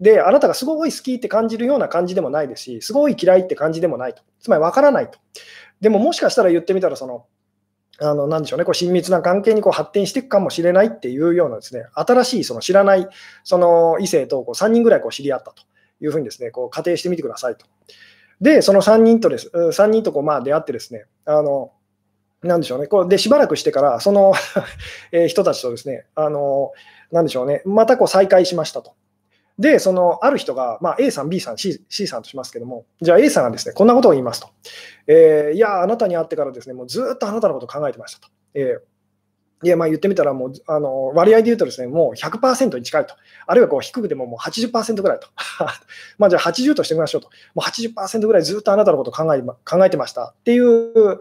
で、あなたがすごい好きって感じるような感じでもないですし、すごい嫌いって感じでもないと。つまり分からないと。でももしかしたら言ってみたら、その、あの、なんでしょうね、こう親密な関係にこう発展していくかもしれないっていうようなですね、新しいその知らないその異性とこう3人ぐらいこう知り合ったというふうにですね、こう仮定してみてくださいと。で、その3人とです、3人とこうまあ出会ってですね、あの、なんでしょうね、こうでしばらくしてから、その 人たちとですね、あの、なんでしょうね、またこう再会しましたと。で、そのある人が、まあ、A さん、B さん、C, C さんとしますけども、じゃあ A さんがですね、こんなことを言いますと。えー、いや、あなたに会ってからですね、もうずっとあなたのことを考えてましたと。えー、いや、まあ言ってみたら、もうあの割合で言うとですね、もう100%に近いと。あるいはこう低くてももう80%ぐらいと。まあじゃあ80としてみましょうと。もう80%ぐらいずっとあなたのことを考え考えてましたっていう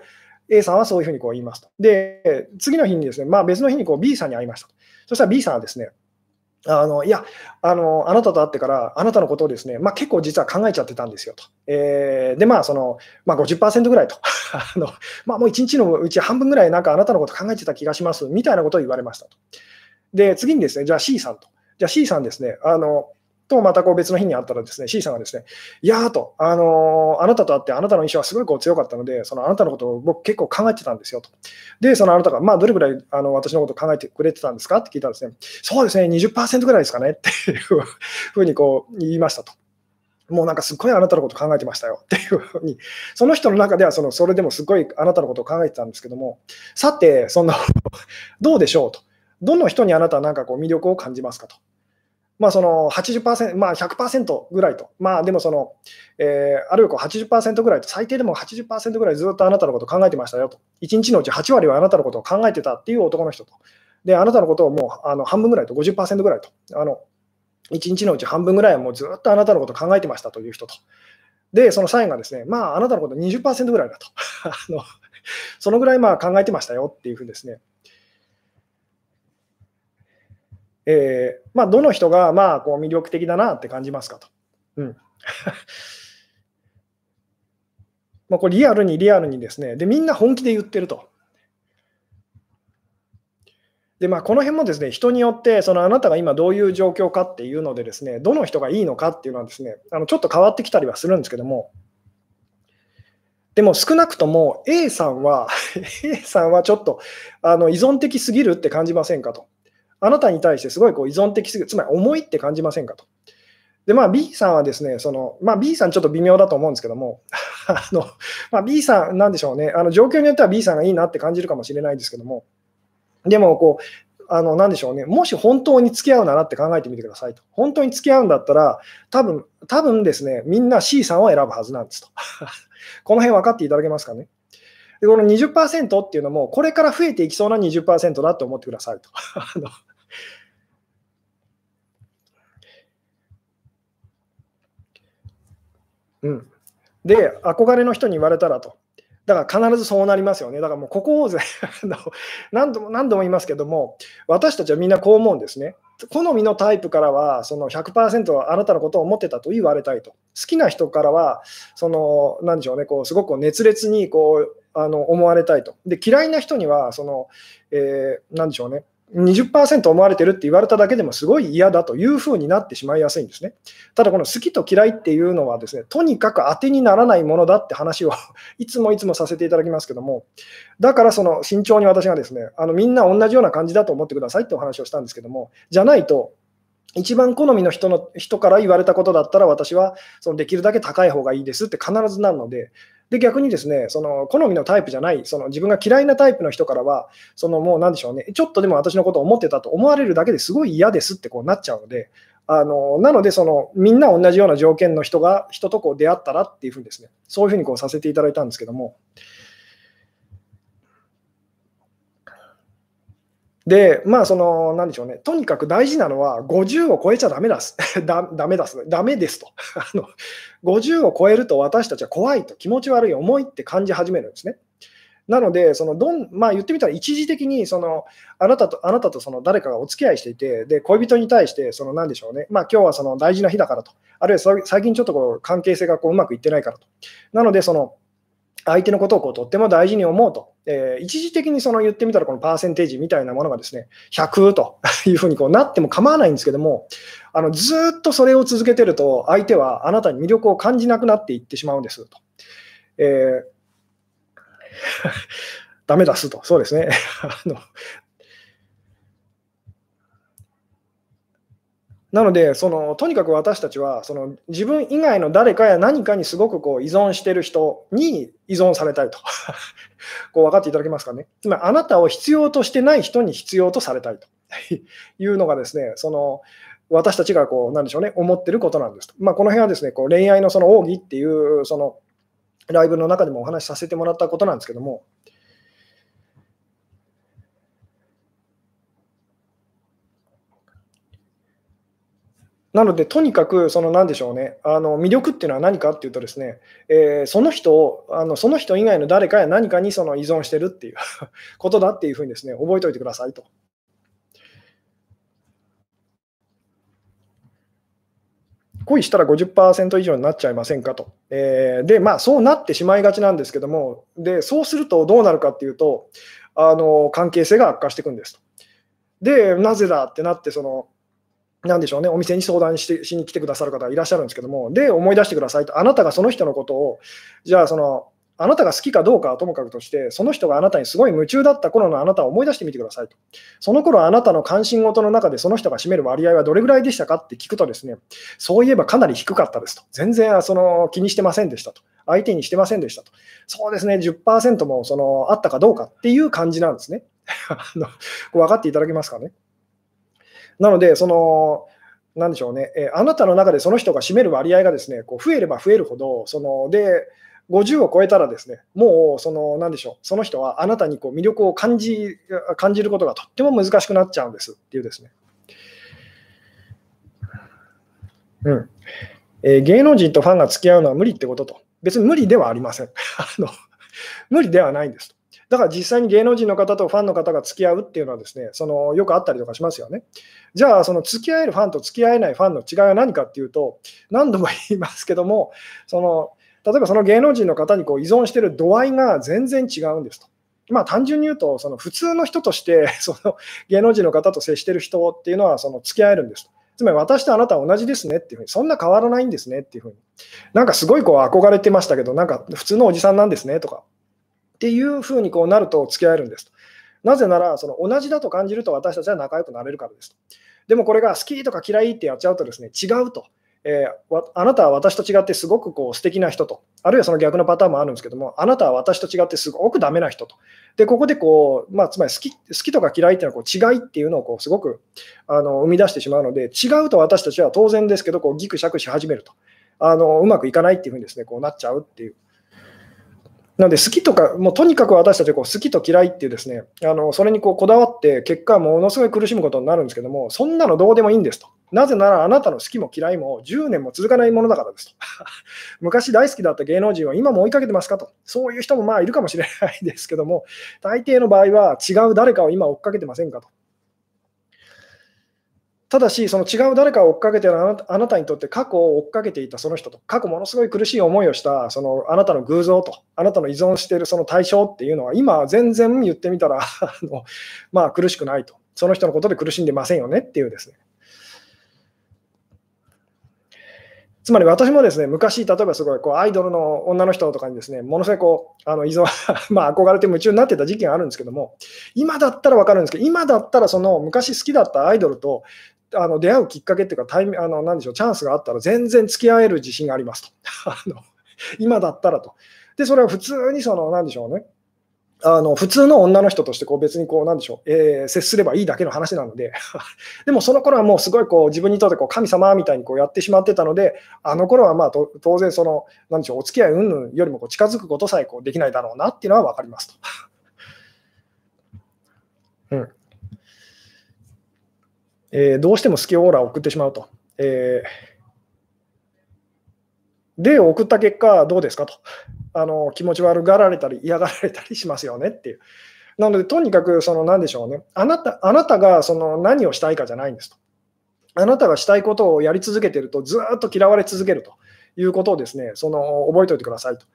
A さんはそういうふうにこう言いますと。で、次の日にですね、まあ別の日にこう B さんに会いましたと。そしたら B さんはですね、あのいやあの、あなたと会ってから、あなたのことをですね、まあ、結構実は考えちゃってたんですよと。えー、で、まあ、その、まあ50%ぐらいと。あのまあ、もう1日のうち半分ぐらい、なんかあなたのこと考えてた気がします、みたいなことを言われましたと。で、次にですね、じゃあ C さんと。じゃあ C さんですね、あの、とまたこう別の日に会ったらですね、C さんがですね、いやーと、あのー、あなたと会ってあなたの印象はすごいこう強かったので、そのあなたのことを僕結構考えてたんですよと。で、そのあなたが、まあどれぐらいあの私のことを考えてくれてたんですかって聞いたらですね、そうですね、20%ぐらいですかねっていう ふうにこう言いましたと。もうなんかすっごいあなたのこと考えてましたよっていうふうに、その人の中ではそのそれでもすごいあなたのことを考えてたんですけども、さて、そんなどうでしょうと。どの人にあなたはなんかこう魅力を感じますかと。まあ、その80%、まあ、100%ぐらいと、まあ、でもその、えー、あるいはこう80%ぐらいと、最低でも80%ぐらいずっとあなたのことを考えてましたよと、1日のうち8割はあなたのことを考えてたっていう男の人と、であなたのことをもうあの半分ぐらいと、50%ぐらいと、あの1日のうち半分ぐらいはもうずっとあなたのことを考えてましたという人と、で、そのサインがですね、まあ、あなたのこと20%ぐらいだと。あの、そのぐらいまあ考えてましたよっていうふうにですね、えー、まあ、どの人がまあこう魅力的だなって感じますかと。うん まこれリアルにリアルにですね、でみんな本気で言ってると。でまあ、この辺もですね人によってそのあなたが今どういう状況かっていうのでですねどの人がいいのかっていうのはですねあのちょっと変わってきたりはするんですけどもでも少なくとも A さんは A さんはちょっとあの依存的すぎるって感じませんかと。あなたに対してすごいこう依存的すぎる、つまり重いって感じませんかと。で、まあ、B さんはですね、そのまあ、B さんちょっと微妙だと思うんですけども、あのまあ、B さん、なんでしょうね、あの状況によっては B さんがいいなって感じるかもしれないですけども、でもこう、あのなんでしょうね、もし本当に付き合うならって考えてみてくださいと。本当に付き合うんだったら、多分多分ですね、みんな C さんを選ぶはずなんですと。この辺分かっていただけますかね。でこの20%っていうのも、これから増えていきそうな20%だと思ってくださいと。うん、で、憧れの人に言われたらと。だから必ずそうなりますよね。だからもうここを 何度も何度も言いますけども、私たちはみんなこう思うんですね。好みのタイプからはその100%あなたのことを思ってたと言われたいと。好きな人からは、その、なんでしょうね、こうすごく熱烈にこうあの思われたいと。で、嫌いな人には、その、えー、でしょうね、20%思われてるって言われただけでもすごい嫌だというふうになってしまいやすいんですね。ただこの好きと嫌いっていうのはですね、とにかく当てにならないものだって話を いつもいつもさせていただきますけども、だからその慎重に私がですね、あのみんな同じような感じだと思ってくださいってお話をしたんですけども、じゃないと、一番好みの人の人から言われたことだったら私はそのできるだけ高い方がいいですって必ずなるので、で逆にですねその好みのタイプじゃないその自分が嫌いなタイプの人からはそのもうなんでしょうねちょっとでも私のことを思ってたと思われるだけですごい嫌ですってこうなっちゃうのであのなのでそのみんな同じような条件の人が人とこう出会ったらっていうふうにですねそういうふうにこうさせていただいたんですけどもで、まあ、その、なんでしょうね、とにかく大事なのは、50を超えちゃだめだす。だダメだす。ダメですと。あの50を超えると私たちは怖いと、気持ち悪い、重いって感じ始めるんですね。なので、そのどんまあ、言ってみたら、一時的にそのあなたとあなたとその誰かがお付き合いしていて、で恋人に対して、その何でしょうね、まあ今日はその大事な日だからと、あるいは最近ちょっとこう関係性がこううまくいってないからと。なので、その相手のことをこうとっても大事に思うと、えー、一時的にその言ってみたらこのパーセンテージみたいなものがですね100と いうふうにこうなっても構わないんですけどもあのずっとそれを続けてると相手はあなたに魅力を感じなくなっていってしまうんですと。えー、ダメだすと、そうですね。あのなのでその、とにかく私たちはその自分以外の誰かや何かにすごくこう依存している人に依存されたいと こう分かっていただけますかね。つまり、あなたを必要としてない人に必要とされたいと いうのがですね、その私たちがこうなんでしょうね、思ってることなんですと。まあ、この辺はですね、こう恋愛のその奥義っていうそのライブの中でもお話しさせてもらったことなんですけども、なので、とにかく、その何でしょうね、あの魅力っていうのは何かっていうとですね、えー、その人をあの、その人以外の誰かや何かにその依存してるっていう ことだっていうふうにですね、覚えておいてくださいと。恋したら50%以上になっちゃいませんかと。えー、で、まあ、そうなってしまいがちなんですけども、でそうするとどうなるかっていうと、あの関係性が悪化していくんですと。で、なぜだってなって、その、なんでしょうね、お店に相談してしに来てくださる方いらっしゃるんですけども、で、思い出してくださいと、あなたがその人のことを、じゃあ、その、あなたが好きかどうかはともかくとして、その人があなたにすごい夢中だった頃のあなたを思い出してみてくださいと。その頃あなたの関心事の中でその人が占める割合はどれぐらいでしたかって聞くとですね、そういえばかなり低かったですと。全然その気にしてませんでしたと。相手にしてませんでしたと。そうですね、10%もそのあったかどうかっていう感じなんですね。あの分かっていただけますかね。なので、その、なんでしょうね、えあなたの中でその人が占める割合がですね、こう増えれば増えるほど、そので、50を超えたらですね、もうその、なんでしょう、その人はあなたにこう魅力を感じ感じることがとっても難しくなっちゃうんですっていうですね。うんえー、芸能人とファンが付き合うのは無理ってことと、別に無理ではありません。あの無理ではないんですと。だから実際に芸能人の方とファンの方が付き合うっていうのはですね、そのよくあったりとかしますよね。じゃあ、その付き合えるファンと付き合えないファンの違いは何かっていうと、何度も言いますけども、その例えばその芸能人の方にこう依存してる度合いが全然違うんですと。まあ、単純に言うと、その普通の人として その芸能人の方と接してる人っていうのはその付き合えるんですと。つまり私とあなたは同じですねっていうふうに、そんな変わらないんですねっていうふうに、なんかすごいこう憧れてましたけど、なんか普通のおじさんなんですねとか、っていうふうにこうなると付き合えるんですと。なぜなら、その同じだと感じると私たちは仲良くなれるからですと。でもこれが好きとか嫌いってやっちゃうとですね、違うと。えー、あなたは私と違ってすごくこう素敵な人と、あるいはその逆のパターンもあるんですけども、あなたは私と違ってすごくダメな人と。で、ここでこう、まあ、つまり好き好きとか嫌いっていうのはこう違いっていうのをこうすごくあの生み出してしまうので、違うと私たちは当然ですけど、こうギクシャクし始めると。あのうまくいかないっていうふうにですね、こうなっちゃうっていう。なので、好きとか、もうとにかく私たちこう好きと嫌いっていうですね、あのそれにこうこだわって、結果、ものすごい苦しむことになるんですけども、そんなのどうでもいいんですと。なぜならあなたの好きも嫌いも10年も続かないものだからですと。昔大好きだった芸能人は今も追いかけてますかと。そういう人もまあいるかもしれないですけども、大抵の場合は違う誰かを今追っかけてませんかと。ただし、その違う誰かを追っかけてるあなたにとって過去を追っかけていたその人と、過去ものすごい苦しい思いをしたそのあなたの偶像と、あなたの依存しているその対象っていうのは、今、全然言ってみたら あの、まあ、苦しくないと、その人のことで苦しんでませんよねっていうですね。つまり私もですね、昔、例えばすごいこうアイドルの女の人とかにですね、ものすごいこうあの依存、まあ憧れて夢中になってた時期があるんですけども、今だったら分かるんですけど、今だったらその昔好きだったアイドルとあの出会うきっかけっていうかタイミあの、なんでしょう、チャンスがあったら全然付き合える自信がありますと。あの今だったらと。で、それは普通にその、なんでしょうね、あの普通の女の人としてこう別にこうなんでしょう、えー、接すればいいだけの話なので でもその頃はもうすごいこう自分にとってこう神様みたいにこうやってしまってたので、あの頃はまあ当然その、なんでしょう、お付き合い云々よりもこう近づくことさえこうできないだろうなっていうのは分かりますと。うんえー、どうしても好きオーラを送ってしまうと。えー、で、送った結果、どうですかと。あの気持ち悪がられたり嫌がられたりしますよねっていう。なので、とにかく、その何でしょうね、あなたあなたがその何をしたいかじゃないんですと。あなたがしたいことをやり続けてると、ずっと嫌われ続けるということをですね、その覚えておいてくださいと。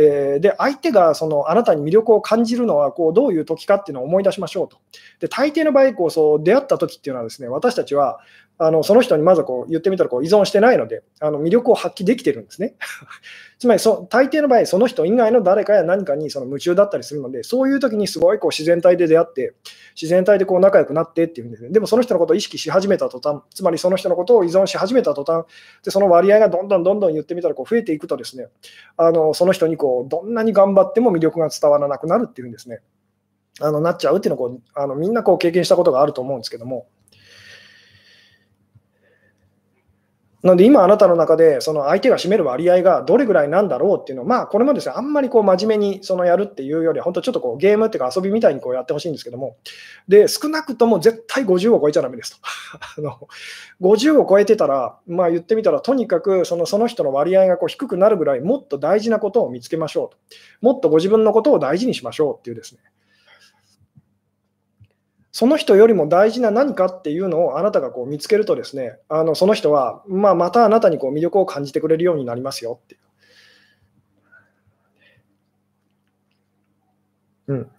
えー、で相手がそのあなたに魅力を感じるのはこうどういう時かっていうのを思い出しましょうと。で大抵の場合こうそう出会った時っていうのはですね私たちはあのその人にまずこう言ってみたらこう依存してないのであの魅力を発揮できてるんですね。つまりそ大抵の場合その人以外の誰かや何かにその夢中だったりするのでそういう時にすごいこう自然体で出会って自然体でこう仲良くなってっていうんですね。でもその人のことを意識し始めた途端つまりその人のことを依存し始めた途端でその割合がどんどんどんどん言ってみたらこう増えていくとですねあのその人にこうどんなに頑張っても魅力が伝わらなくなるっていうんですね。あのなっちゃうっていうのをこうあのみんなこう経験したことがあると思うんですけども。なので今あなたの中でその相手が占める割合がどれぐらいなんだろうっていうのを、まあこれもですね、あんまりこう真面目にそのやるっていうよりは、本当ちょっとこうゲームっていうか遊びみたいにこうやってほしいんですけども、で、少なくとも絶対50を超えちゃだめですと。あの50を超えてたら、まあ言ってみたら、とにかくそのその人の割合がこう低くなるぐらい、もっと大事なことを見つけましょうと。もっとご自分のことを大事にしましょうっていうですね。その人よりも大事な何かっていうのをあなたがこう見つけるとですね、あのその人は、まあ、またあなたにこう魅力を感じてくれるようになりますよっていう。うん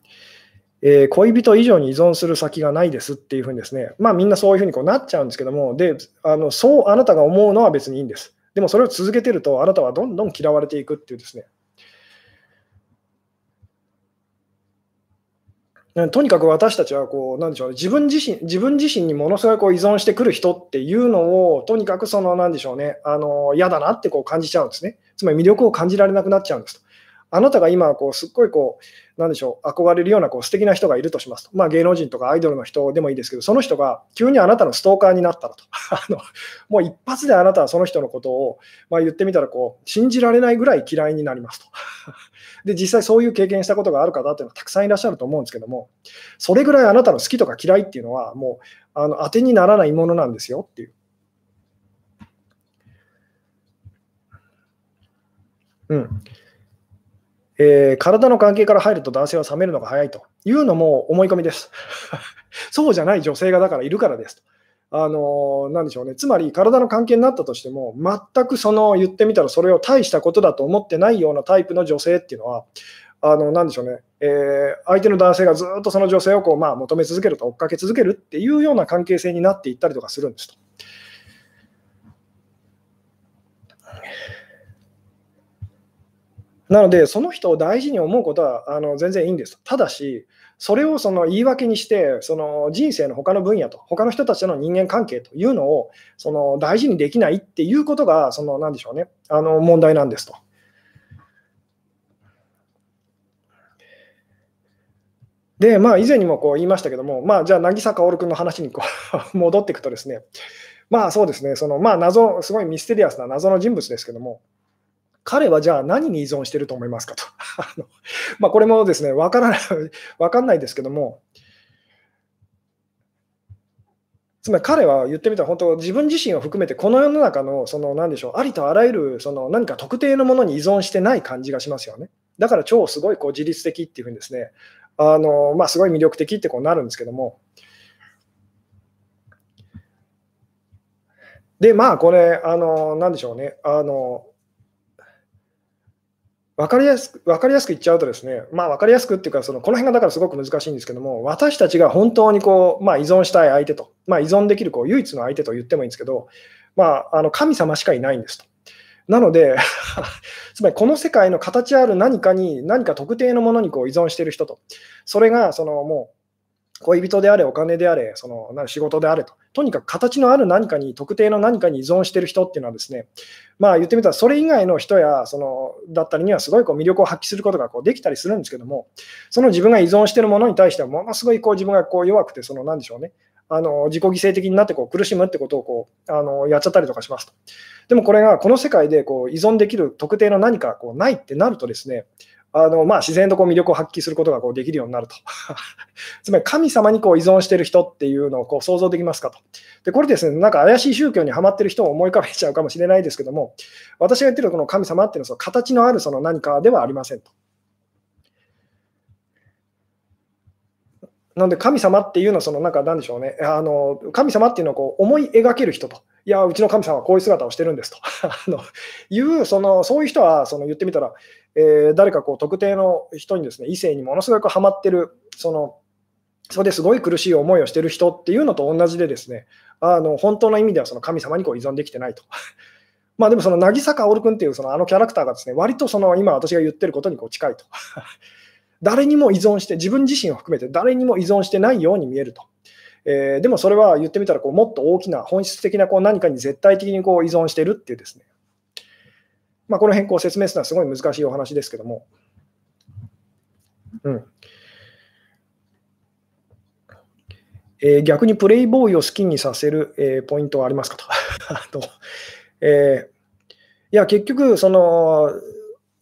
えー、恋人以上に依存する先がないですっていうふうにですね、まあみんなそういうふうにこうなっちゃうんですけども、で、あのそうあなたが思うのは別にいいんです。でもそれを続けてると、あなたはどんどん嫌われていくっていうですね、とにかく私たちはこう、なんでしょうね、自分自身自分自身にものすごいこう依存してくる人っていうのを、とにかくその、なんでしょうね、あの嫌だなってこう感じちゃうんですね。つまり魅力を感じられなくなっちゃうんです。あなたが今、こうすっごいこう、なんでしょう、憧れるようなこう素敵な人がいるとしますと、まあ、芸能人とかアイドルの人でもいいですけど、その人が急にあなたのストーカーになったらと、あのもう一発であなたはその人のことを、まあ、言ってみたらこう、信じられないぐらい嫌いになりますと。で、実際そういう経験したことがある方っていうのはたくさんいらっしゃると思うんですけども、それぐらいあなたの好きとか嫌いっていうのは、もうあの当てにならないものなんですよっていう。うんえー、体の関係から入ると男性は冷めるのが早いというのも思い込みです。そうじゃない女性がだからいるからですと。あのなんでしょうね、つまり体の関係になったとしても、全くその言ってみたらそれを大したことだと思ってないようなタイプの女性っていうのは、あのなでしょうね、えー、相手の男性がずっとその女性をこう、まあ、求め続けると、追っかけ続けるっていうような関係性になっていったりとかするんですと。なので、その人を大事に思うことはあの全然いいんです。ただし、それをその言い訳にして、その人生の他の分野と、他の人たちの人間関係というのをその大事にできないっていうことが、その何でしょうね、あの問題なんですと。で、まあ、以前にもこう言いましたけども、まあ、じゃあ、渚薫君の話にこう 戻っていくとですね、まあそうですね、そのまあ謎、すごいミステリアスな謎の人物ですけども、彼はじゃあ何に依存していると思いますかと。まあこれもですね、わからない、わかんないですけども、つまり彼は言ってみたら、本当、自分自身を含めて、この世の中の、その、なんでしょう、ありとあらゆる、その、何か特定のものに依存してない感じがしますよね。だから超すごいこう自律的っていうふうにですね、あの、まあ、すごい魅力的ってこうなるんですけども、で、まあ、これ、あの、なんでしょうね、あの、分かりやすく分かりやすく言っちゃうとですね、まあ、分かりやすくっていうか、そのこの辺がだからすごく難しいんですけども、私たちが本当にこう、まあ、依存したい相手と、まあ、依存できるこう唯一の相手と言ってもいいんですけど、まあ、あの神様しかいないんですと。なので つまりこの世界の形ある何かに、何か特定のものにこう依存している人と、それがそのもう恋人であれ、お金であれ、その仕事であれと、とにかく形のある何かに、特定の何かに依存している人っていうのはですね、まあ言ってみたら、それ以外の人や、そのだったりにはすごいこう魅力を発揮することがこうできたりするんですけども、その自分が依存しているものに対しては、ものすごいこう自分がこう弱くて、そのなんでしょうね、あの自己犠牲的になってこう苦しむってことをこうあのやっちゃったりとかしますと。でもこれがこの世界でこう依存できる特定の何かこうないってなるとですね、あのまあ、自然とこう魅力を発揮することがこうできるようになると。つまり神様にこう依存している人っていうのをこう想像できますかと。で、これですね、なんか怪しい宗教にはまってる人を思い浮かべちゃうかもしれないですけども、私が言ってるこの神様っていうのはその形のあるその何かではありませんと。なので神様っていうのはそのなんか何でしょうね、あの神様っていうのをこう思い描ける人と。いや、うちの神様はこういう姿をしてるんですと あのいうその、そういう人はその言ってみたら、えー、誰かこう特定の人にですね異性にものすごくハマってる、そのそれですごい苦しい思いをしてる人っていうのと同じで、ですねあの本当の意味ではその神様にこう依存できてないと。まあでも、その渚薫君っていうそのあのキャラクターがですね割とその今私が言ってることにこう近いと。誰にも依存して、自分自身を含めて誰にも依存してないように見えると。えー、でもそれは言ってみたらこうもっと大きな本質的なこう何かに絶対的にこう依存してるっていうですね、まあ、この辺こう説明するのはすごい難しいお話ですけども、うん。えー、逆にプレイボーイを好きにさせる、えー、ポイントはありますかと。とえー、いや結局その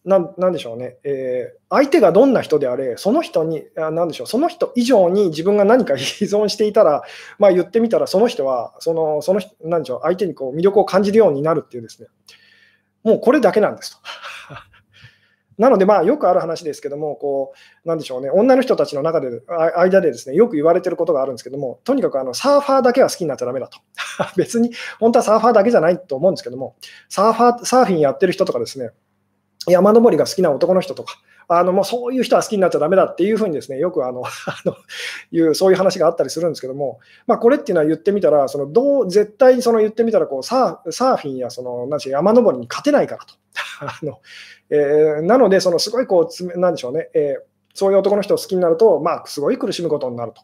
ななんでしょうね、えー、相手がどんな人であれ、その人に、なんでしょう、その人以上に自分が何か依存していたら、まあ、言ってみたら、その人は、その、そのなんでしょう、相手にこう魅力を感じるようになるっていうですね、もうこれだけなんですと。なので、まあ、よくある話ですけども、こう、なんでしょうね、女の人たちの中で、間でですね、よく言われてることがあるんですけども、とにかくあのサーファーだけは好きになっちゃだめだと。別に、本当はサーファーだけじゃないと思うんですけども、サーファー、サーフィンやってる人とかですね、山登りが好きな男の人とか、あのもうそういう人は好きになっちゃだめだっていうふうにですね、よくあの あのいうそういう話があったりするんですけども、まあ、これっていうのは言ってみたら、そのどう絶対その言ってみたらこうサーサーフィンやそのなんし山登りに勝てないからと。あのえー、なので、そのすごいこう、なんでしょうね、えー、そういう男の人を好きになると、まあ、すごい苦しむことになると。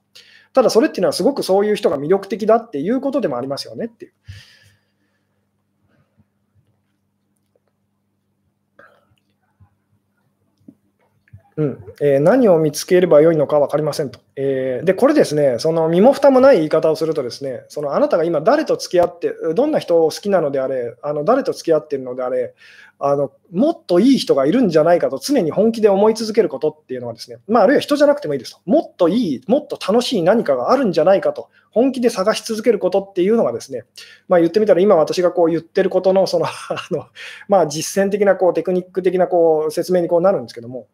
ただ、それっていうのはすごくそういう人が魅力的だっていうことでもありますよねっていう。うんえー、何を見つければよいのか分かりませんと。えー、で、これですね、その身も蓋もない言い方をするとですね、そのあなたが今誰と付き合って、どんな人を好きなのであれ、あの誰と付き合ってるのであれあの、もっといい人がいるんじゃないかと常に本気で思い続けることっていうのはですね、まあ、あるいは人じゃなくてもいいですと。もっといい、もっと楽しい何かがあるんじゃないかと、本気で探し続けることっていうのがですね、まあ、言ってみたら今私がこう言ってることの、そのあの、まあ、実践的なこうテクニック的なこう説明にこうなるんですけども、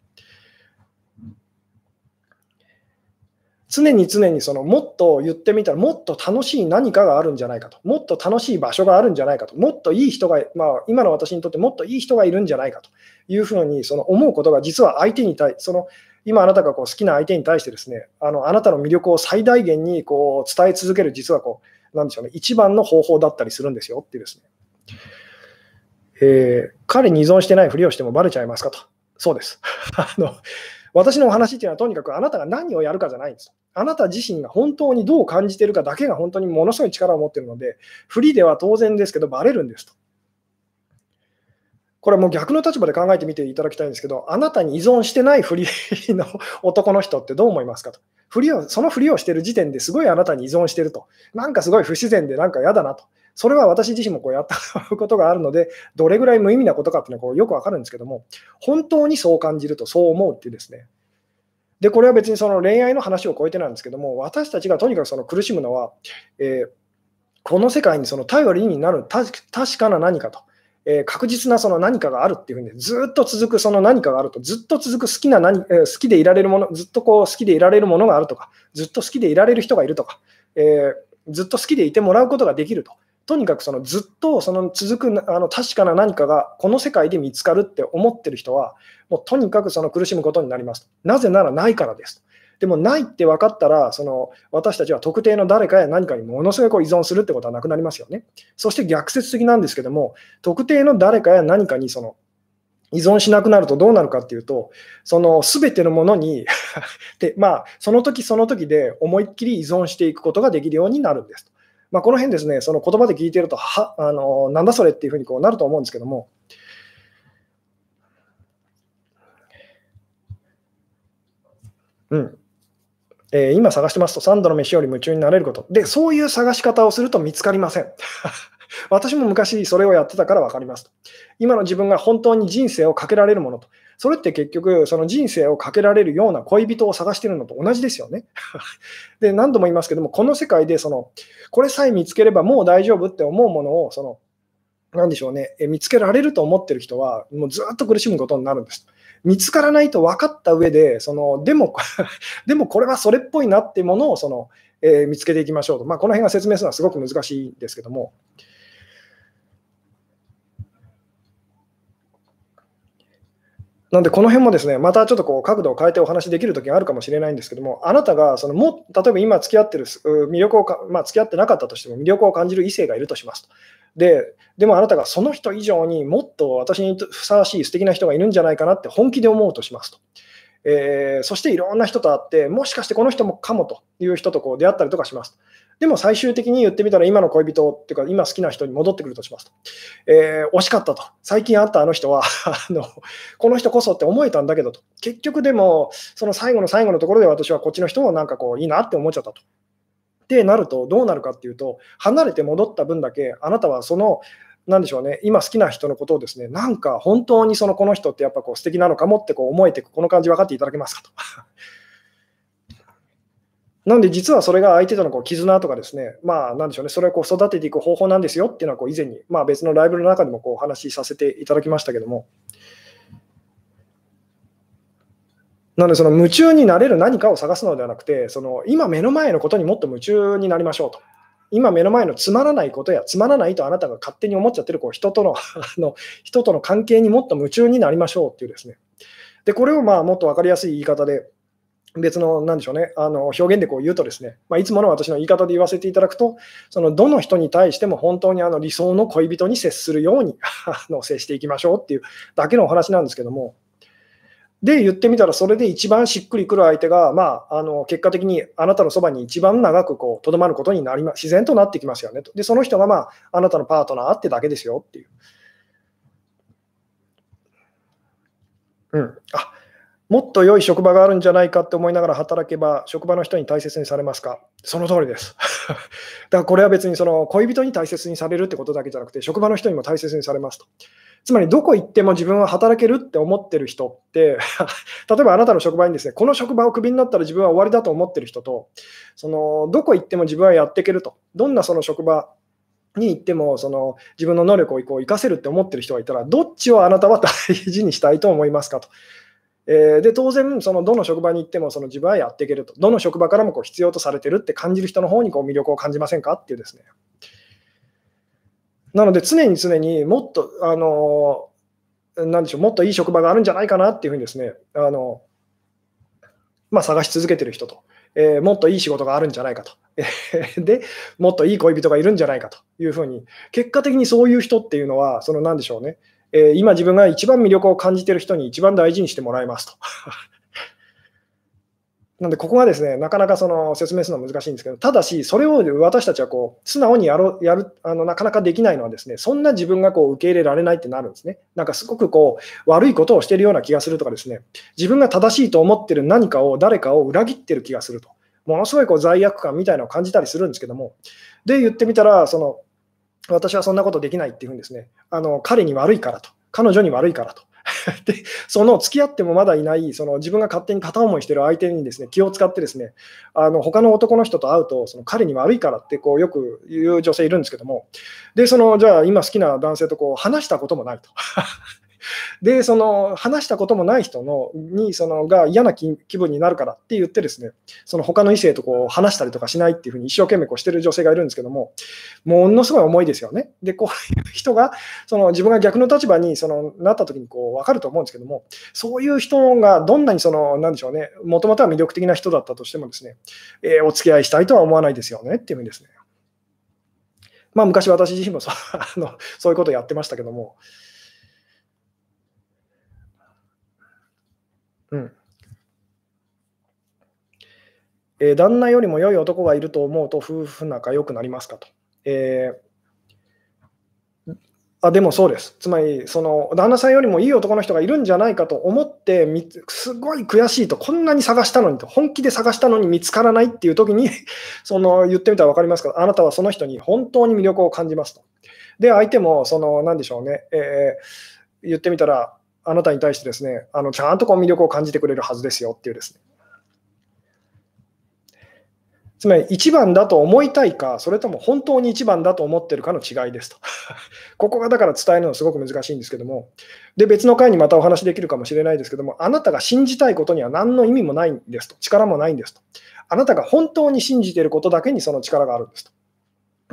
常に常にそのもっと言ってみたらもっと楽しい何かがあるんじゃないかと、もっと楽しい場所があるんじゃないかと、もっといい人が、まあ、今の私にとってもっといい人がいるんじゃないかというふうにその思うことが実は相手に対その今あなたがこう好きな相手に対してですねあのあなたの魅力を最大限にこう伝え続ける実はこうなんでしょうね一番の方法だったりするんですよっていうですね、えー、彼に依存してないふりをしてもバレちゃいますかと。そうです。あの私のお話っていうのはとにかくあなたが何をやるかじゃないんですあなた自身が本当にどう感じてるかだけが本当にものすごい力を持ってるので、不利では当然ですけど、バレるんですと。これもう逆の立場で考えてみていただきたいんですけど、あなたに依存してないふりの男の人ってどう思いますかと。ふりをそのふりをしてる時点ですごいあなたに依存してると。なんかすごい不自然でなんか嫌だなと。それは私自身もこうやったことがあるので、どれぐらい無意味なことかっていうのはこうよくわかるんですけども、本当にそう感じるとそう思うっていうですね、で、これは別にその恋愛の話を超えてなんですけども、私たちがとにかくその苦しむのは、えー、この世界にその頼りになる確かな何かと、えー、確実なその何かがあるっていうふうに、ずっと続くその何かがあると、ずっと続く好きな何、えー、好きでいられるもの、ずっとこう好きでいられるものがあるとか、ずっと好きでいられる人がいるとか、えずっと好きでいてもらうことができると。とにかくそのずっとその続くあの確かな何かがこの世界で見つかるって思ってる人は、もうとにかくその苦しむことになります。なぜならないからです。でもないって分かったら、その私たちは特定の誰かや何かにものすごい依存するってことはなくなりますよね。そして逆説的なんですけども、特定の誰かや何かにその依存しなくなるとどうなるかっていうと、その全てのものに で、まあ、その時その時で思いっきり依存していくことができるようになるんです。まあ、この辺ですね、その言葉で聞いてると、はあのなんだそれっていうふうにこうなると思うんですけども、うんえー、今探してますと、3度の飯より夢中になれること。で、そういう探し方をすると見つかりません。私も昔それをやってたから分かりますと。今の自分が本当に人生をかけられるものと。それって結局、その人生をかけられるような恋人を探してるのと同じですよね。で、何度も言いますけども、この世界でその、これさえ見つければもう大丈夫って思うものを、その、なでしょうね、見つけられると思ってる人は、もうずっと苦しむことになるんです。見つからないと分かった上で、そのでも でもこれはそれっぽいなってものをその、えー、見つけていきましょうと、まあ、この辺が説明するのはすごく難しいんですけども、なんで、この辺もですね、またちょっとこう角度を変えてお話できるときがあるかもしれないんですけども、あなたがそのも、例えば今付き合ってる、魅力をか、まあ、付き合ってなかったとしても、魅力を感じる異性がいるとしますと。で、でもあなたがその人以上にもっと私にふさわしい素敵な人がいるんじゃないかなって本気で思うとしますと。えー、そしていろんな人と会って、もしかしてこの人もかもという人とこう出会ったりとかしますと。でも最終的に言ってみたら、今の恋人っていうか、今好きな人に戻ってくるとしますと。えー、惜しかったと。最近会ったあの人は あの、この人こそって思えたんだけどと。結局でも、その最後の最後のところで私はこっちの人をなんかこういいなって思っちゃったと。ってなると、どうなるかっていうと、離れて戻った分だけ、あなたはその、なんでしょうね、今好きな人のことをですね、なんか本当にそのこの人ってやっぱこう素敵なのかもってこう思えてくこの感じ分かっていただけますかと。なんで実はそれが相手とのこう絆とかですね、まあなんでしょうね、それをこう育てていく方法なんですよっていうのはこう以前に、まあ、別のライブの中でもこうお話しさせていただきましたけども、なので、その夢中になれる何かを探すのではなくて、その今目の前のことにもっと夢中になりましょうと。今目の前のつまらないことや、つまらないとあなたが勝手に思っちゃってるこう人との あの人との関係にもっと夢中になりましょうっていうですね。で、これをまあもっと分かりやすい言い方で、別の、なんでしょうね、あの表現でこう言うとですね、まあ、いつもの私の言い方で言わせていただくと、そのどの人に対しても本当にあの理想の恋人に接するように あの接していきましょうっていうだけのお話なんですけども、で、言ってみたら、それで一番しっくりくる相手が、まあ、あの結果的にあなたのそばに一番長くとどまることになりま、自然となってきますよねと。で、その人が、まあ、あなたのパートナーってだけですよっていう。うん。あもっと良い職場があるんじゃないかって思いながら働けば、職場の人に大切にされますか？その通りです。だからこれは別にその恋人に大切にされるってことだけじゃなくて、職場の人にも大切にされますと。つまりどこ行っても自分は働けるって思ってる人って、例えばあなたの職場にですね、この職場をクビになったら自分は終わりだと思ってる人と、そのどこ行っても自分はやっていけると、どんなその職場に行ってもその自分の能力をこう生かせるって思ってる人がいたら、どっちをあなたは大事にしたいと思いますかと。えー、で当然、そのどの職場に行ってもその自分はやっていけると、どの職場からもこう必要とされてるって感じる人の方にこう魅力を感じませんかっていうですね。なので、常に常にもっと、あの、なんでしょう、もっといい職場があるんじゃないかなっていうふうにですね、あの、まあ、探し続けてる人と、えー、もっといい仕事があるんじゃないかと、で、もっといい恋人がいるんじゃないかというふうに、結果的にそういう人っていうのは、そのなんでしょうね、えー、今自分が一番魅力を感じている人に一番大事にしてもらいますと。なんで、ここがですね、なかなかその説明するのは難しいんですけど、ただし、それを私たちはこう素直にやろやるあの、なかなかできないのはですね、そんな自分がこう受け入れられないってなるんですね。なんかすごくこう悪いことをしているような気がするとかですね、自分が正しいと思ってる何かを、誰かを裏切ってる気がすると、ものすごいこう罪悪感みたいなのを感じたりするんですけども、で、言ってみたら、その私はそんなことできないっていうふうにですね、あの彼に悪いからと、彼女に悪いからと。で、その付き合ってもまだいない、その自分が勝手に片思いしてる相手にですね気を使って、ですねあの他の男の人と会うと、その彼に悪いからってこうよく言う女性いるんですけども、でそのじゃあ、今好きな男性とこう話したこともないと。で、その話したこともない人のにそのが嫌な気分になるからって言って、ですねその他の異性とこう話したりとかしないっていうふうに一生懸命こうしてる女性がいるんですけども、ものすごい重いですよね。で、こういう人がその自分が逆の立場にそのなった時にこう分かると思うんですけども、そういう人がどんなにその、なんでしょうね、もともとは魅力的な人だったとしても、ですね、えー、お付き合いしたいとは思わないですよねっていうふうにですね。まあ、昔私自身もそあのそういうことをやってましたけども、えー、旦那よりも良い男がいると思うと夫婦仲良くなりますかと。えー、あでもそうです。つまり、その旦那さんよりもいい男の人がいるんじゃないかと思って、すごい悔しいと、こんなに探したのにと、本気で探したのに見つからないっていう時に その言ってみたら分かりますか？あなたはその人に本当に魅力を感じますと。で、相手も、その、なんでしょうね、えー、言ってみたら、あなたに対してですね、あのちゃんとこう魅力を感じてくれるはずですよっていうですね。つまり一番だと思いたいか、それとも本当に一番だと思ってるかの違いですと。ここがだから伝えるのはすごく難しいんですけども、で別の回にまたお話できるかもしれないですけども、あなたが信じたいことには何の意味もないんですと、力もないんですと。あなたが本当に信じていることだけにその力があるんですと。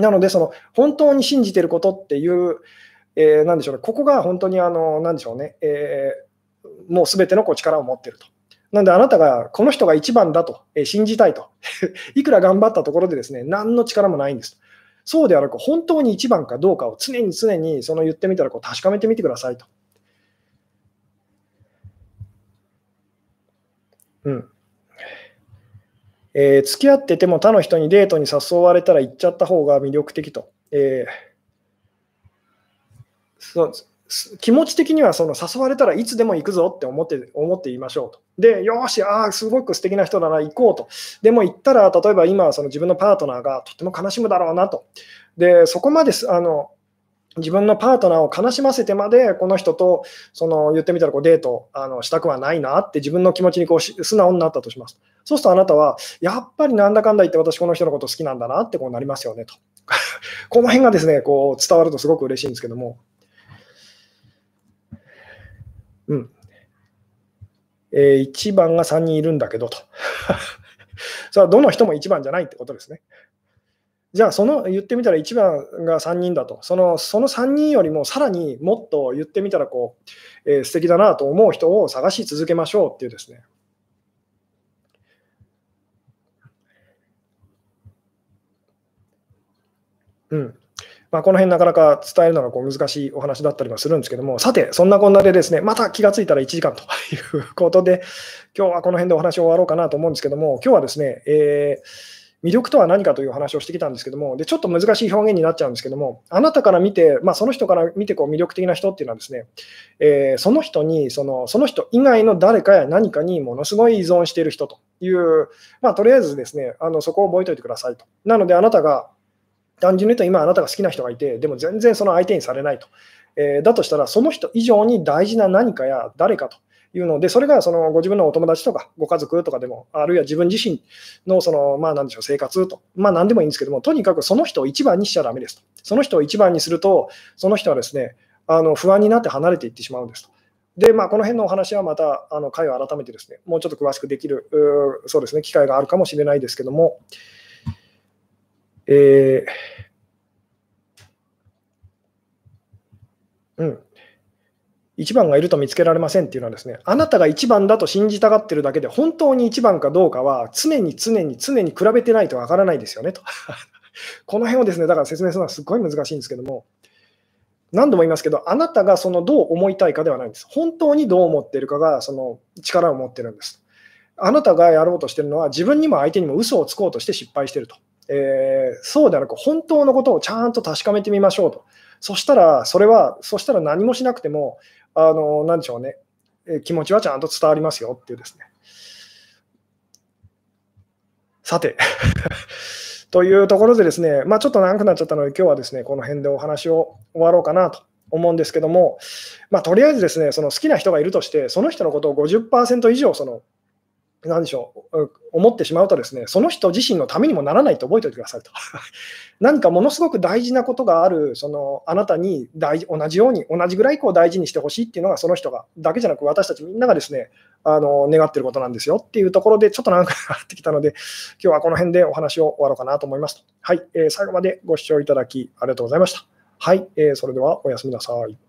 なので、その本当に信じていることっていうえー、でしょうね、ここが本当にあの、なでしょうね、えー、もうすべてのこう力を持ってると。なんであなたがこの人が一番だと、え、信じたいと。いくら頑張ったところでですね、何の力もないんです。そうであるか、本当に一番かどうかを常に常にその言ってみたらこう確かめてみてくださいと。うんえー、付き合ってても他の人にデートに誘われたら行っちゃった方が魅力的と。えーそうです気持ち的にはその誘われたらいつでも行くぞって思って思っていましょうと。で、よし、ああ、すごく素敵な人だな、行こうと。でも行ったら、例えば今、その自分のパートナーがとても悲しむだろうなと。で、そこまであの自分のパートナーを悲しませてまで、この人とその言ってみたらこうデートあのしたくはないなって自分の気持ちにこう素直になったとします。そうするとあなたは、やっぱりなんだかんだ言って私この人のこと好きなんだなってこうなりますよねと。この辺がですね、こう伝わるとすごく嬉しいんですけども。うん。えー、1番が3人いるんだけどと。それはどの人も1番じゃないってことですね。じゃあ、その言ってみたら1番が3人だと、そのその3人よりもさらにもっと言ってみたらこう、えー、素敵だなと思う人を探し続けましょうっていうですね。うんまあ、この辺なかなか伝えるのがこう難しいお話だったりもするんですけども、さて、そんなこんなでですね、また気がついたら1時間ということで、今日はこの辺でお話を終わろうかなと思うんですけども、今日はですね、えー魅力とは何かという話をしてきたんですけども、でちょっと難しい表現になっちゃうんですけども、あなたから見て、まあ、その人から見てこう魅力的な人っていうのはですね、えー、その人にその、その人以外の誰かや何かにものすごい依存している人という、まあ、とりあえずですね、あのそこを覚えておいてくださいと。なので、あなたが単純に言うと今あなたが好きな人がいて、でも全然その相手にされないと。えー、だとしたら、その人以上に大事な何かや誰かというので、それがそのご自分のお友達とかご家族とかでも、あるいは自分自身のその、まあ、なんでしょう生活と、まあ、何でもいいんですけども、とにかくその人を一番にしちゃだめですと。その人を一番にすると、その人はですねあの不安になって離れていってしまうんですと。で、まあ、この辺のお話はまたあの回を改めてですね、もうちょっと詳しくできる、そうですね、機会があるかもしれないですけども、えーうん、1番がいると見つけられませんっていうのはですね、あなたが1番だと信じたがってるだけで、本当に1番かどうかは常に常に常に比べてないとわからないですよねと。この辺をですね、だから説明するのはすごい難しいんですけども、何度も言いますけど、あなたがそのどう思いたいかではないんです。本当にどう思ってるかがその力を持ってるんです。あなたがやろうとしてるのは、自分にも相手にも嘘をつこうとして失敗してると。えー、そうではなく、本当のことをちゃんと確かめてみましょうと。そしたら、それは、そしたら何もしなくても、あの、なんでしょうね、え気持ちはちゃんと伝わりますよっていうですね。さて というところでですね、まあ、ちょっと長くなっちゃったので、今日はですね、この辺でお話を終わろうかなと思うんですけども、まあ、とりあえずですね、その好きな人がいるとして、その人のことを50%以上そのなんでしょう、思ってしまうとですね、その人自身のためにもならないと覚えておいてくださいと。何かものすごく大事なことがある、そのあなたに大同じように、同じぐらいこう大事にしてほしいっていうのが、その人が、だけじゃなく私たちみんながですね、あの願ってることなんですよっていうところで、ちょっと長くなってきたので、今日はこの辺でお話を終わろうかなと思いますと。はい、えー、最後までご視聴いただきありがとうございました。はい、えー、それではおやすみなさい。